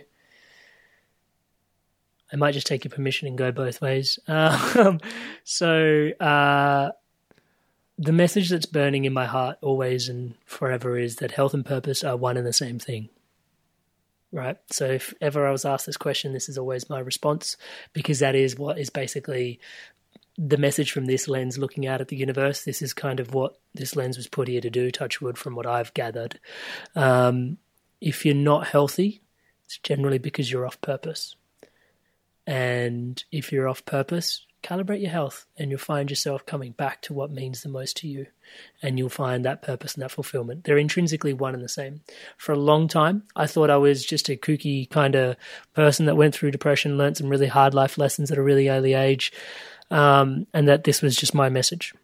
I might just take your permission and go both ways. Um, so uh, the message that's burning in my heart always and forever is that health and purpose are one and the same thing. Right. So if ever I was asked this question, this is always my response because that is what is basically the message from this lens looking out at the universe. This is kind of what this lens was put here to do, touch wood, from what I've gathered. Um, if you're not healthy, it's generally because you're off purpose. And if you're off purpose, calibrate your health and you'll find yourself coming back to what means the most to you. And you'll find that purpose and that fulfillment. They're intrinsically one and the same. For a long time, I thought I was just a kooky kind of person that went through depression, learned some really hard life lessons at a really early age, um, and that this was just my message.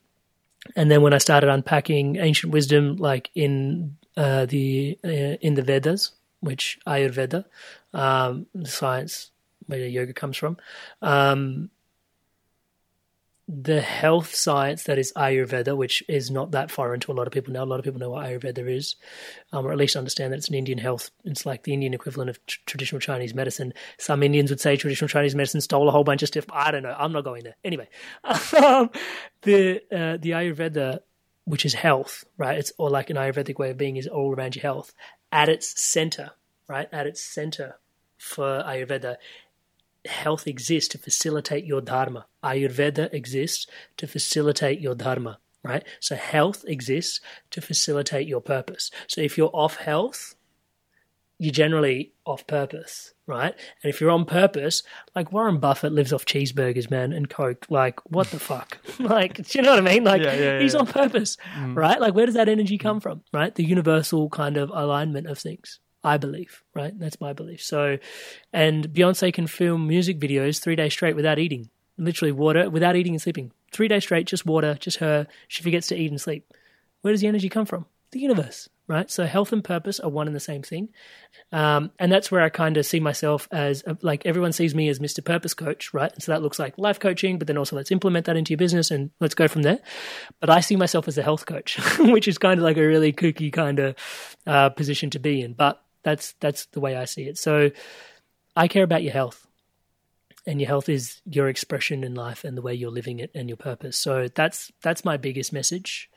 And then when I started unpacking ancient wisdom, like in uh, the uh, in the Vedas, which Ayurveda, um, the science where yoga comes from, um, the health science that is Ayurveda, which is not that foreign to a lot of people now. A lot of people know what Ayurveda is, um, or at least understand that it's an Indian health. It's like the Indian equivalent of tr- traditional Chinese medicine. Some Indians would say traditional Chinese medicine stole a whole bunch of stuff. I don't know. I'm not going there. Anyway, um, the uh, the Ayurveda, which is health, right? It's or like an Ayurvedic way of being is all around your health. At its center, right? At its center for Ayurveda health exists to facilitate your dharma. Ayurveda exists to facilitate your dharma, right? So health exists to facilitate your purpose. So if you're off health, you're generally off purpose, right? And if you're on purpose, like Warren Buffett lives off cheeseburgers, man, and Coke. Like, what the fuck? like, do you know what I mean? Like, Yeah, yeah, he's yeah. on purpose, mm. right? Like, where does that energy mm. come from, right? The universal kind of alignment of things. I believe, right? That's my belief. So, and Beyonce can film music videos three days straight without eating, literally water, without eating and sleeping. Three days straight, just water, just her. She forgets to eat and sleep. Where does the energy come from? The universe, right? So, health and purpose are one and the same thing. Um, and that's where I kind of see myself as uh, like everyone sees me as Mr. Purpose Coach, right? And so that looks like life coaching, but then also let's implement that into your business and let's go from there. But I see myself as a health coach, which is kind of like a really kooky kind of uh, position to be in. But that's that's the way I see it. So I care about your health, and your health is your expression in life and the way you're living it and your purpose. So that's that's my biggest message.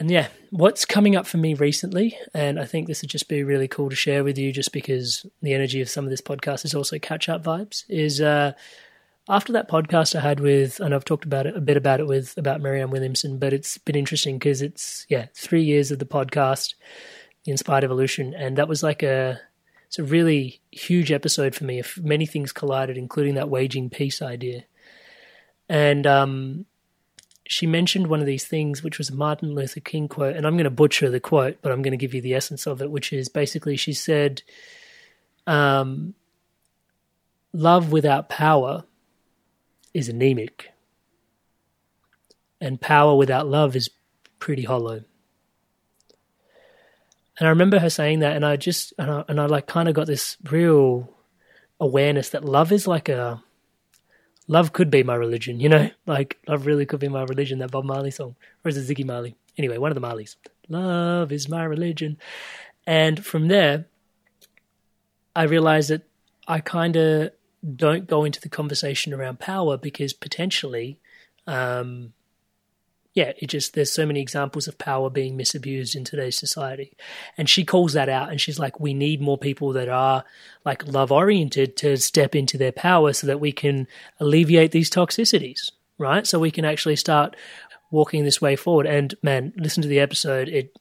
And yeah, what's coming up for me recently, and I think this would just be really cool to share with you, just because the energy of some of this podcast is also catch up vibes. Is uh, after that podcast I had with, and I've talked about it a bit about it with about Marianne Williamson, but it's been interesting because it's yeah three years of the podcast, Inspired Evolution, and that was like a it's a really huge episode for me. If many things collided, including that waging peace idea, and um, she mentioned one of these things, which was a Martin Luther King quote, and I'm going to butcher the quote, but I'm going to give you the essence of it, which is basically she said, um, "Love without power is anemic, and power without love is pretty hollow." And I remember her saying that, and I just and I, and I like kind of got this real awareness that love is like a love could be my religion, you know, like love really could be my religion. That Bob Marley song, or is it Ziggy Marley? Anyway, one of the Marleys. Love is my religion, and from there, I realized that I kind of don't go into the conversation around power because potentially, um, yeah, it just there's so many examples of power being misabused in today's society, and she calls that out, and she's like, we need more people that are like love oriented to step into their power so that we can alleviate these toxicities, right? So we can actually start walking this way forward. And man, listen to the episode. It,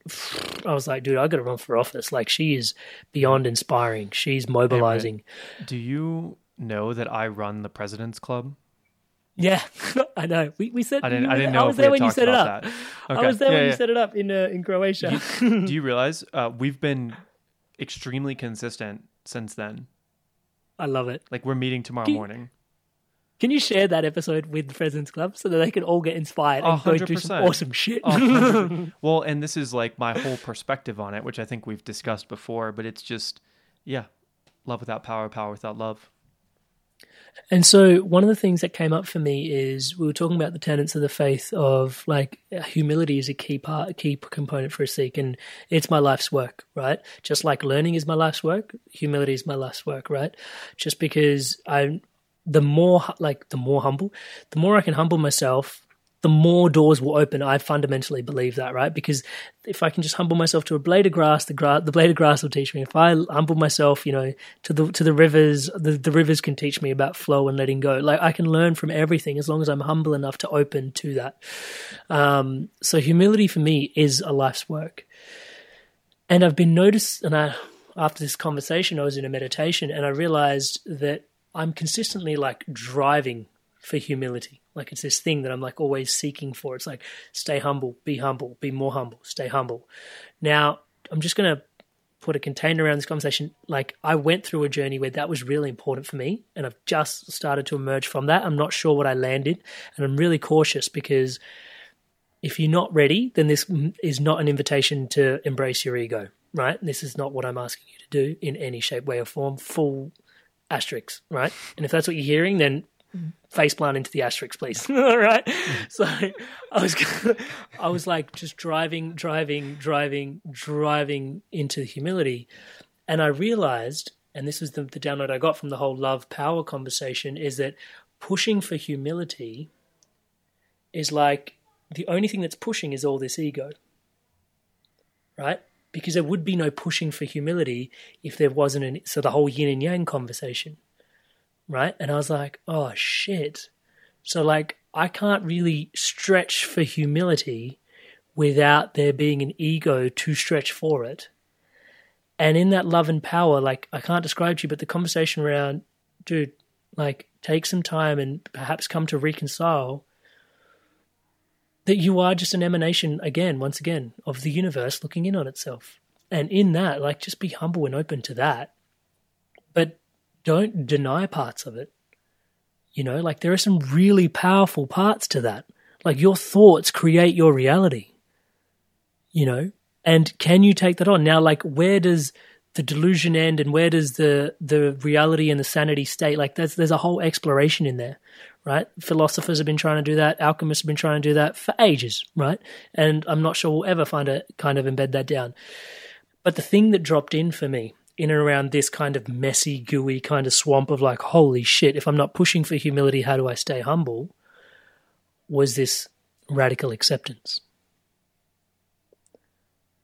I was like, dude, I got to run for office. Like she is beyond inspiring. She's mobilizing. Do you know that I run the President's Club? Yeah, I know. We we said I didn't. I didn't know I was there when you set it up. that. I was there Yeah, when yeah. you set it up in uh, in Croatia. Do you realize uh, we've been extremely consistent since then? I love it. Like we're meeting tomorrow Do you- morning. Can you share that episode with the President's Club so that they can all get inspired and go hundred do some awesome shit? A hundred per- well, and this is like my whole perspective on it, which I think we've discussed before, but it's just, yeah, love without power, power without love. And so, one of the things that came up for me is we were talking about the tenets of the faith of like humility is a key part, a key component for a Sikh, and it's my life's work, right? Just like learning is my life's work, humility is my life's work, right? Just because I'm the more like the more humble, the more I can humble myself, the more doors will open. I fundamentally believe that, right? Because if I can just humble myself to a blade of grass, the the blade of grass will teach me. If I humble myself, you know, to the to the rivers, the, the rivers can teach me about flow and letting go. Like I can learn from everything as long as I'm humble enough to open to that. Um, so humility for me is a life's work, and I've been noticed. And I after this conversation, I was in a meditation, and I realized that I'm consistently like driving for humility. Like it's this thing that I'm like always seeking for. It's like stay humble, be humble, be more humble, stay humble. Now, I'm just going to put a container around this conversation. Like I went through a journey where that was really important for me and I've just started to emerge from that. I'm not sure what I landed and I'm really cautious because if you're not ready, then this is not an invitation to embrace your ego, right? This is not what I'm asking you to do in any shape, way, or form. Full asterisks, right? And if that's what you're hearing, then face plant into the asterisks, please. All right. So I was, I was like just driving, driving, driving, driving into humility, and I realized, and this was the, the download I got from the whole love power conversation, is that pushing for humility is like the only thing that's pushing is all this ego, right? Because there would be no pushing for humility if there wasn't an so the whole yin and yang conversation right? And I was like, oh shit. So like I can't really stretch for humility without there being an ego to stretch for it. And in that love and power, like I can't describe to you, but the conversation around, dude, like take some time and perhaps come to reconcile that you are just an emanation again, once again, of the universe looking in on itself. And in that, like just be humble and open to that. But don't deny parts of it. You know, like there are some really powerful parts to that. Like your thoughts create your reality. You know, and can you take that on? Now, like where does the delusion end and where does the the reality and the sanity state? Like there's there's a whole exploration in there, right? Philosophers have been trying to do that, alchemists have been trying to do that for ages, right? And I'm not sure we'll ever find a kind of embed that down. But the thing that dropped in for me in and around this kind of messy, gooey kind of swamp of like, holy shit, if I'm not pushing for humility, how do I stay humble? Was this radical acceptance.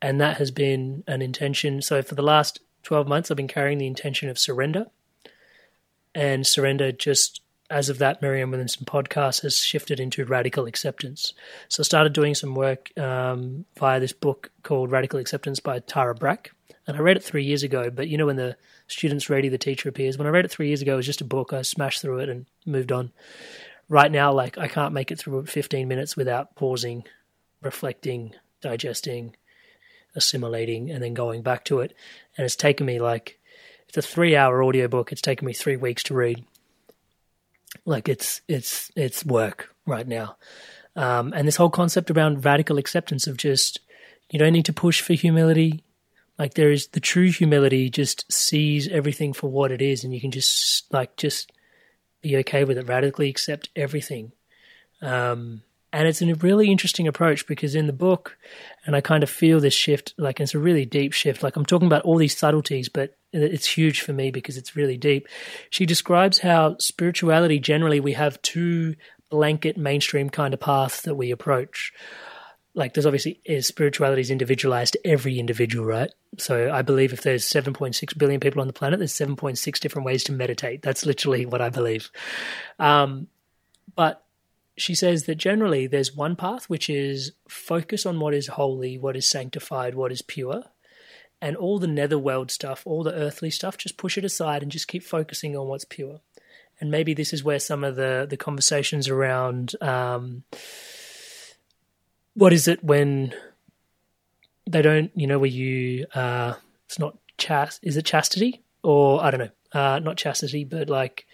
And that has been an intention. So for the last 12 months, I've been carrying the intention of surrender. And surrender just as of that Marianne Williamson podcast has shifted into radical acceptance. So I started doing some work um, via this book called Radical Acceptance by Tara Brach. And I read it three years ago, but you know, when the student's ready, the teacher appears. When I read it three years ago, it was just a book. I smashed through it and moved on. Right now, like, I can't make it through 15 minutes without pausing, reflecting, digesting, assimilating, and then going back to it. And it's taken me like, it's a three hour audiobook. It's taken me three weeks to read. Like, it's, it's, it's work right now. Um, and this whole concept around radical acceptance of just, you don't need to push for humility like there is the true humility just sees everything for what it is and you can just like just be okay with it radically accept everything. Um, and it's a really interesting approach because in the book and i kind of feel this shift like it's a really deep shift. Like i'm talking about all these subtleties but it's huge for me because it's really deep. She describes how spirituality generally we have two blanket mainstream kind of paths that we approach like there's obviously is spirituality is individualized to every individual, right? So I believe if there's 7.6 billion people on the planet, there's 7.6 different ways to meditate. That's literally what I believe. Um, but she says that generally there's one path which is focus on what is holy, what is sanctified, what is pure, and all the netherworld stuff, all the earthly stuff, just push it aside and just keep focusing on what's pure. And maybe this is where some of the the conversations around. Um, what is it when they don't, you know, where you, uh, it's not chast, is it chastity? Or I don't know, uh, not chastity, but like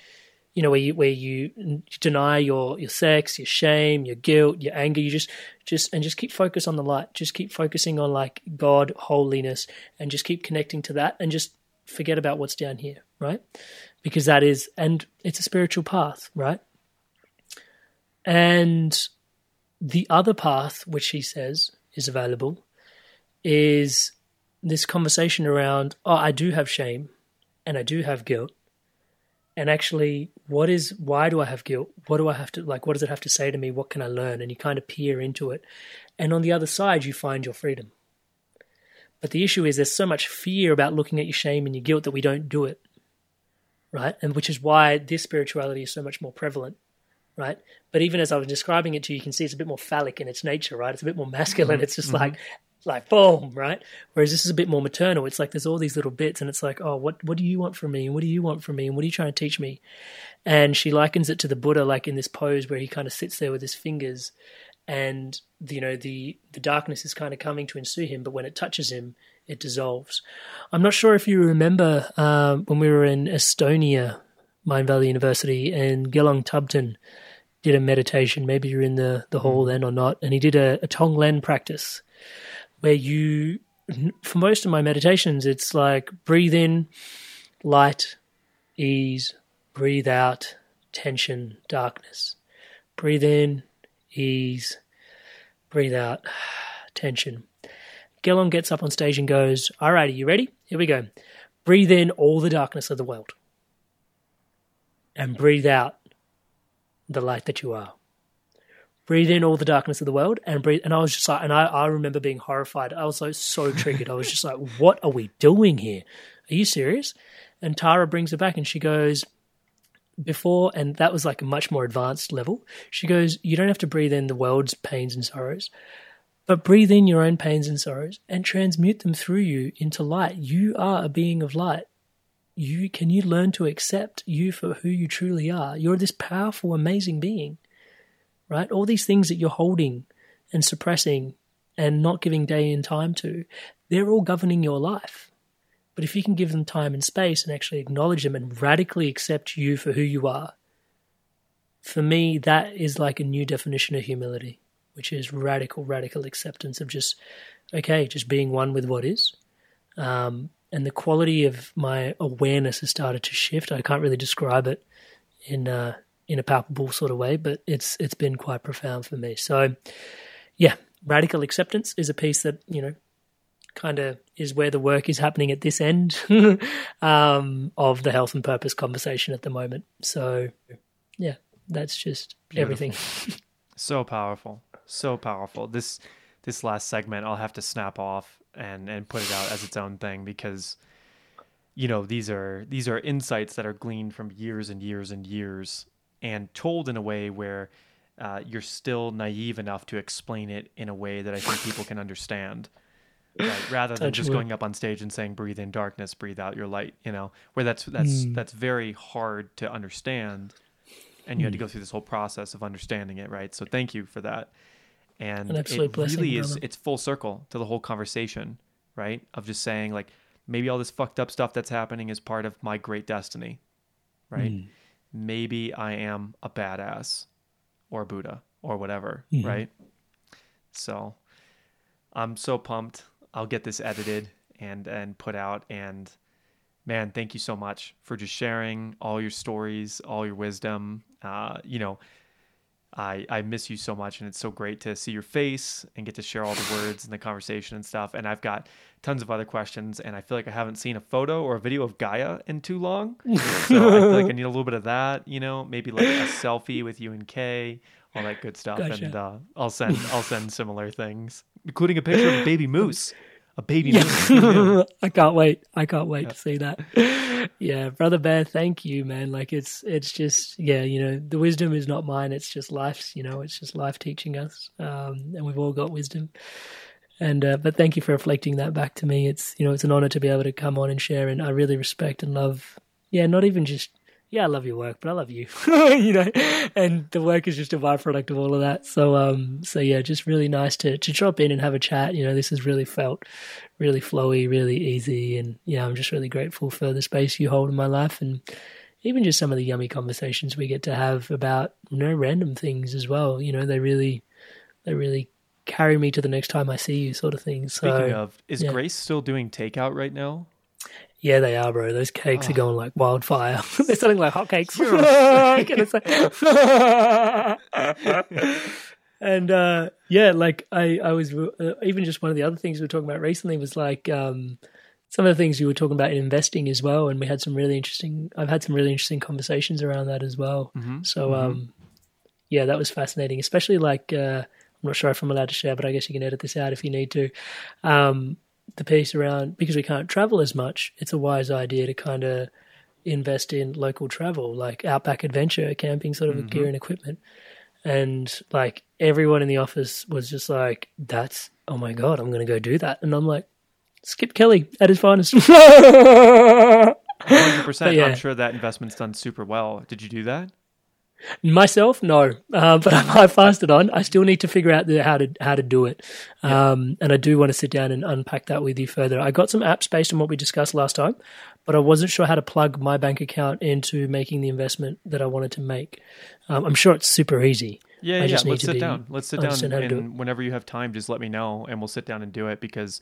you know, where you where you deny your your sex, your shame, your guilt, your anger. You just just and just keep focus on the light. Just keep focusing on like God, holiness, and just keep connecting to that, and just forget about what's down here, right? Because that is, and it's a spiritual path, right? And the other path, which he says is available, is this conversation around, oh, I do have shame and I do have guilt. And actually, what is, why do I have guilt? What do I have to, like, what does it have to say to me? What can I learn? And you kind of peer into it. And on the other side, you find your freedom. But the issue is there's so much fear about looking at your shame and your guilt that we don't do it. Right. And which is why this spirituality is so much more prevalent. Right. But even as I was describing it to you, you can see it's a bit more phallic in its nature, right? It's a bit more masculine. Mm-hmm. It's just mm-hmm. like like boom, right? Whereas this is a bit more maternal. It's like there's all these little bits, and it's like, oh, what what do you want from me, and what do you want from me, and what are you trying to teach me? And she likens it to the Buddha, like in this pose where he kind of sits there with his fingers, and you know the the darkness is kind of coming to ensue him, but when it touches him, it dissolves. I'm not sure if you remember um, when we were in Estonia, Mindvalley University, and Gelong Thubten did a meditation. Maybe you're in the the hall hmm. then or not, and he did a, a Tonglen practice where you, for most of my meditations, it's like breathe in, light, ease, breathe out, tension, darkness. Breathe in, ease, breathe out, tension. Gelong gets up on stage and goes, All right, are you ready? Here we go. Breathe in all the darkness of the world. And breathe out the light that you are breathe in all the darkness of the world and breathe. And I was just like, and I, I remember being horrified. I was so, so triggered. I was just like, what are we doing here? Are you serious? And Tara brings it back and she goes, before, and that was like a much more advanced level. She goes, you don't have to breathe in the world's pains and sorrows, but breathe in your own pains and sorrows and transmute them through you into light. You are a being of light. You can you learn to accept you for who you truly are. You're this powerful, amazing being right? All these things that you're holding and suppressing and not giving day and time to, they're all governing your life. But if you can give them time and space and actually acknowledge them and radically accept you for who you are, for me, that is like a new definition of humility, which is radical, radical acceptance of just, okay, just being one with what is. Um, and the quality of my awareness has started to shift. I can't really describe it in uh, in a palpable sort of way, but it's it's been quite profound for me. So, yeah, radical acceptance is a piece that you know kind of is where the work is happening at this end um, of the health and purpose conversation at the moment. So, yeah, that's just Beautiful. everything. so powerful, so powerful. This this last segment, I'll have to snap off and and put it out as its own thing because you know these are these are insights that are gleaned from years and years and years and told in a way where uh, you're still naive enough to explain it in a way that I think people can understand. Right? Rather than just going up on stage and saying "breathe in darkness, breathe out your light," you know, where that's that's mm. that's very hard to understand, and you mm. had to hmm. go through this whole process of understanding it, right? So thank you for that. And An it blessing, really is it's full circle to the whole conversation, right? Of just saying like maybe all this fucked up stuff that's happening is part of my great destiny, right? Mm maybe I am a badass or Buddha or whatever, mm-hmm. right? So I'm so pumped. I'll get this edited and and put out and man, thank you so much for just sharing all your stories, all your wisdom. Uh, you know, I I miss you so much and it's so great to see your face and get to share all the words and the conversation and stuff. And I've got tons of other questions, and I feel like I haven't seen a photo or a video of Gaia in too long. so I feel like I need a little bit of that, you know, maybe like a selfie with you and Kay, all that good stuff. Gotcha. And uh, I'll send I'll send similar things, including a picture of a baby moose. A baby yeah. I can't wait. I can't wait yeah. to see that. Yeah, brother Bear, thank you, man. Like it's it's just yeah, you know, the wisdom is not mine. It's just life's. You know, it's just life teaching us, um, and we've all got wisdom. And uh, but thank you for reflecting that back to me. It's you know it's an honor to be able to come on and share, and I really respect and love. Yeah, not even just yeah, I love your work, but I love you, you know, and the work is just a byproduct of all of that. So, um, so yeah, just really nice to, to drop in and have a chat. You know, this has really felt really flowy, really easy. And yeah, I'm just really grateful for the space you hold in my life. And even just some of the yummy conversations we get to have about you no random things as well. You know, they really, they really carry me to the next time I see you, sort of thing. So, Speaking of, is yeah. Grace still doing takeout right now? Yeah, they are, bro. Those cakes Oh. are going like wildfire. They're selling like hotcakes. and uh, yeah, like I, I was uh, even just one of the other things we were talking about recently was like um, some of the things you were talking about in investing as well, and we had some really interesting. I've had some really interesting conversations around that as well. Mhm, So mhm. um, yeah, that was fascinating, especially like uh, I'm not sure if I'm allowed to share, but I guess you can edit this out if you need to. Um, the piece around because we can't travel as much, it's a wise idea to kind of invest in local travel, like outback adventure camping sort of Mhm. gear and equipment. And like everyone in the office was just like, "That's oh my god, I'm going to go do that." And I'm like, "Skip Kelly at his finest." 100%. Yeah. I'm sure that investment's done super well. Did you do that? Myself, no, uh, but I fasted on. I still need to figure out the, how to how to do it, um, and I do want to sit down and unpack that with you further. I got some apps based on what we discussed last time, but I wasn't sure how to plug my bank account into making the investment that I wanted to make. Um, I'm sure it's super easy. Yeah, I yeah. need Let's to sit be- down. Let's sit down, understand how to do and whenever you have time, just let me know, and we'll sit down and do it. Because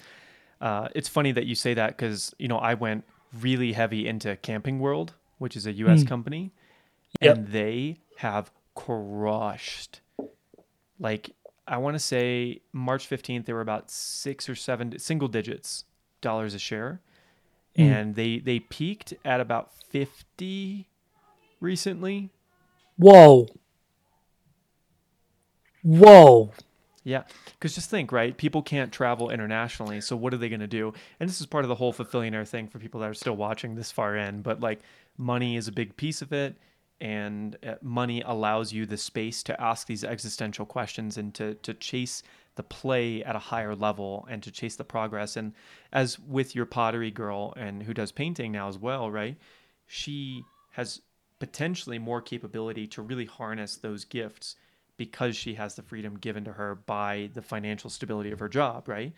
uh, it's funny that you say that, because you know I went really heavy into Camping World, which is a U.S. Hmm. company, Yep. and they have crushed. Like I want to say March fifteenth, they were about six or seven single digits dollars a share, Hmm. and they they peaked at about fifty recently. Whoa, whoa! Yeah, because just think, right? People can't travel internationally, so what are they going to do? And this is part of the whole fulfillionaire thing for people that are still watching this far in. But like, money is a big piece of it, and uh, money allows you the space to ask these existential questions and to to chase the play at a higher level and to chase the progress. And as with your pottery girl and who does painting now as well, right? She has potentially more capability to really harness those gifts because she has the freedom given to her by the financial stability of her job, right?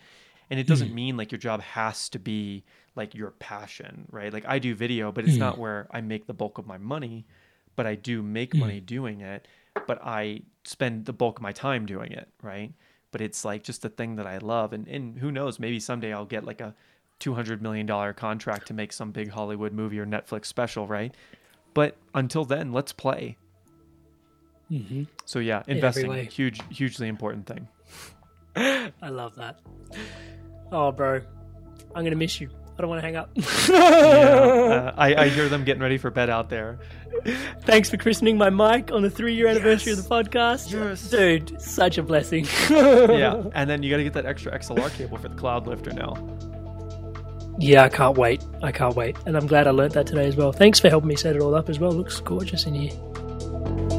And it doesn't mean like your job has to be like your passion, right? Like I do video, but it's not where I make the bulk of my money, but I do make money doing it, but I spend the bulk of my time doing it, right? But it's like just a thing that I love and and who knows, maybe someday I'll get like a 200 million dollar contract to make some big Hollywood movie or Netflix special, right? But until then, let's play. hmm So yeah, investing way. huge, hugely important thing. I love that. Oh, bro, I'm gonna miss you. I don't want to hang up. yeah, uh, I, I hear them getting ready for bed out there. Thanks for christening my mic on the three year anniversary of the podcast. Yes. Dude, such a blessing. Yeah, and then you got to get that extra XLR cable for the cloud lifter now. Yeah, I can't wait. I can't wait. And I'm glad I learnt that today as well. Thanks for helping me set it all up as well. looks gorgeous in here.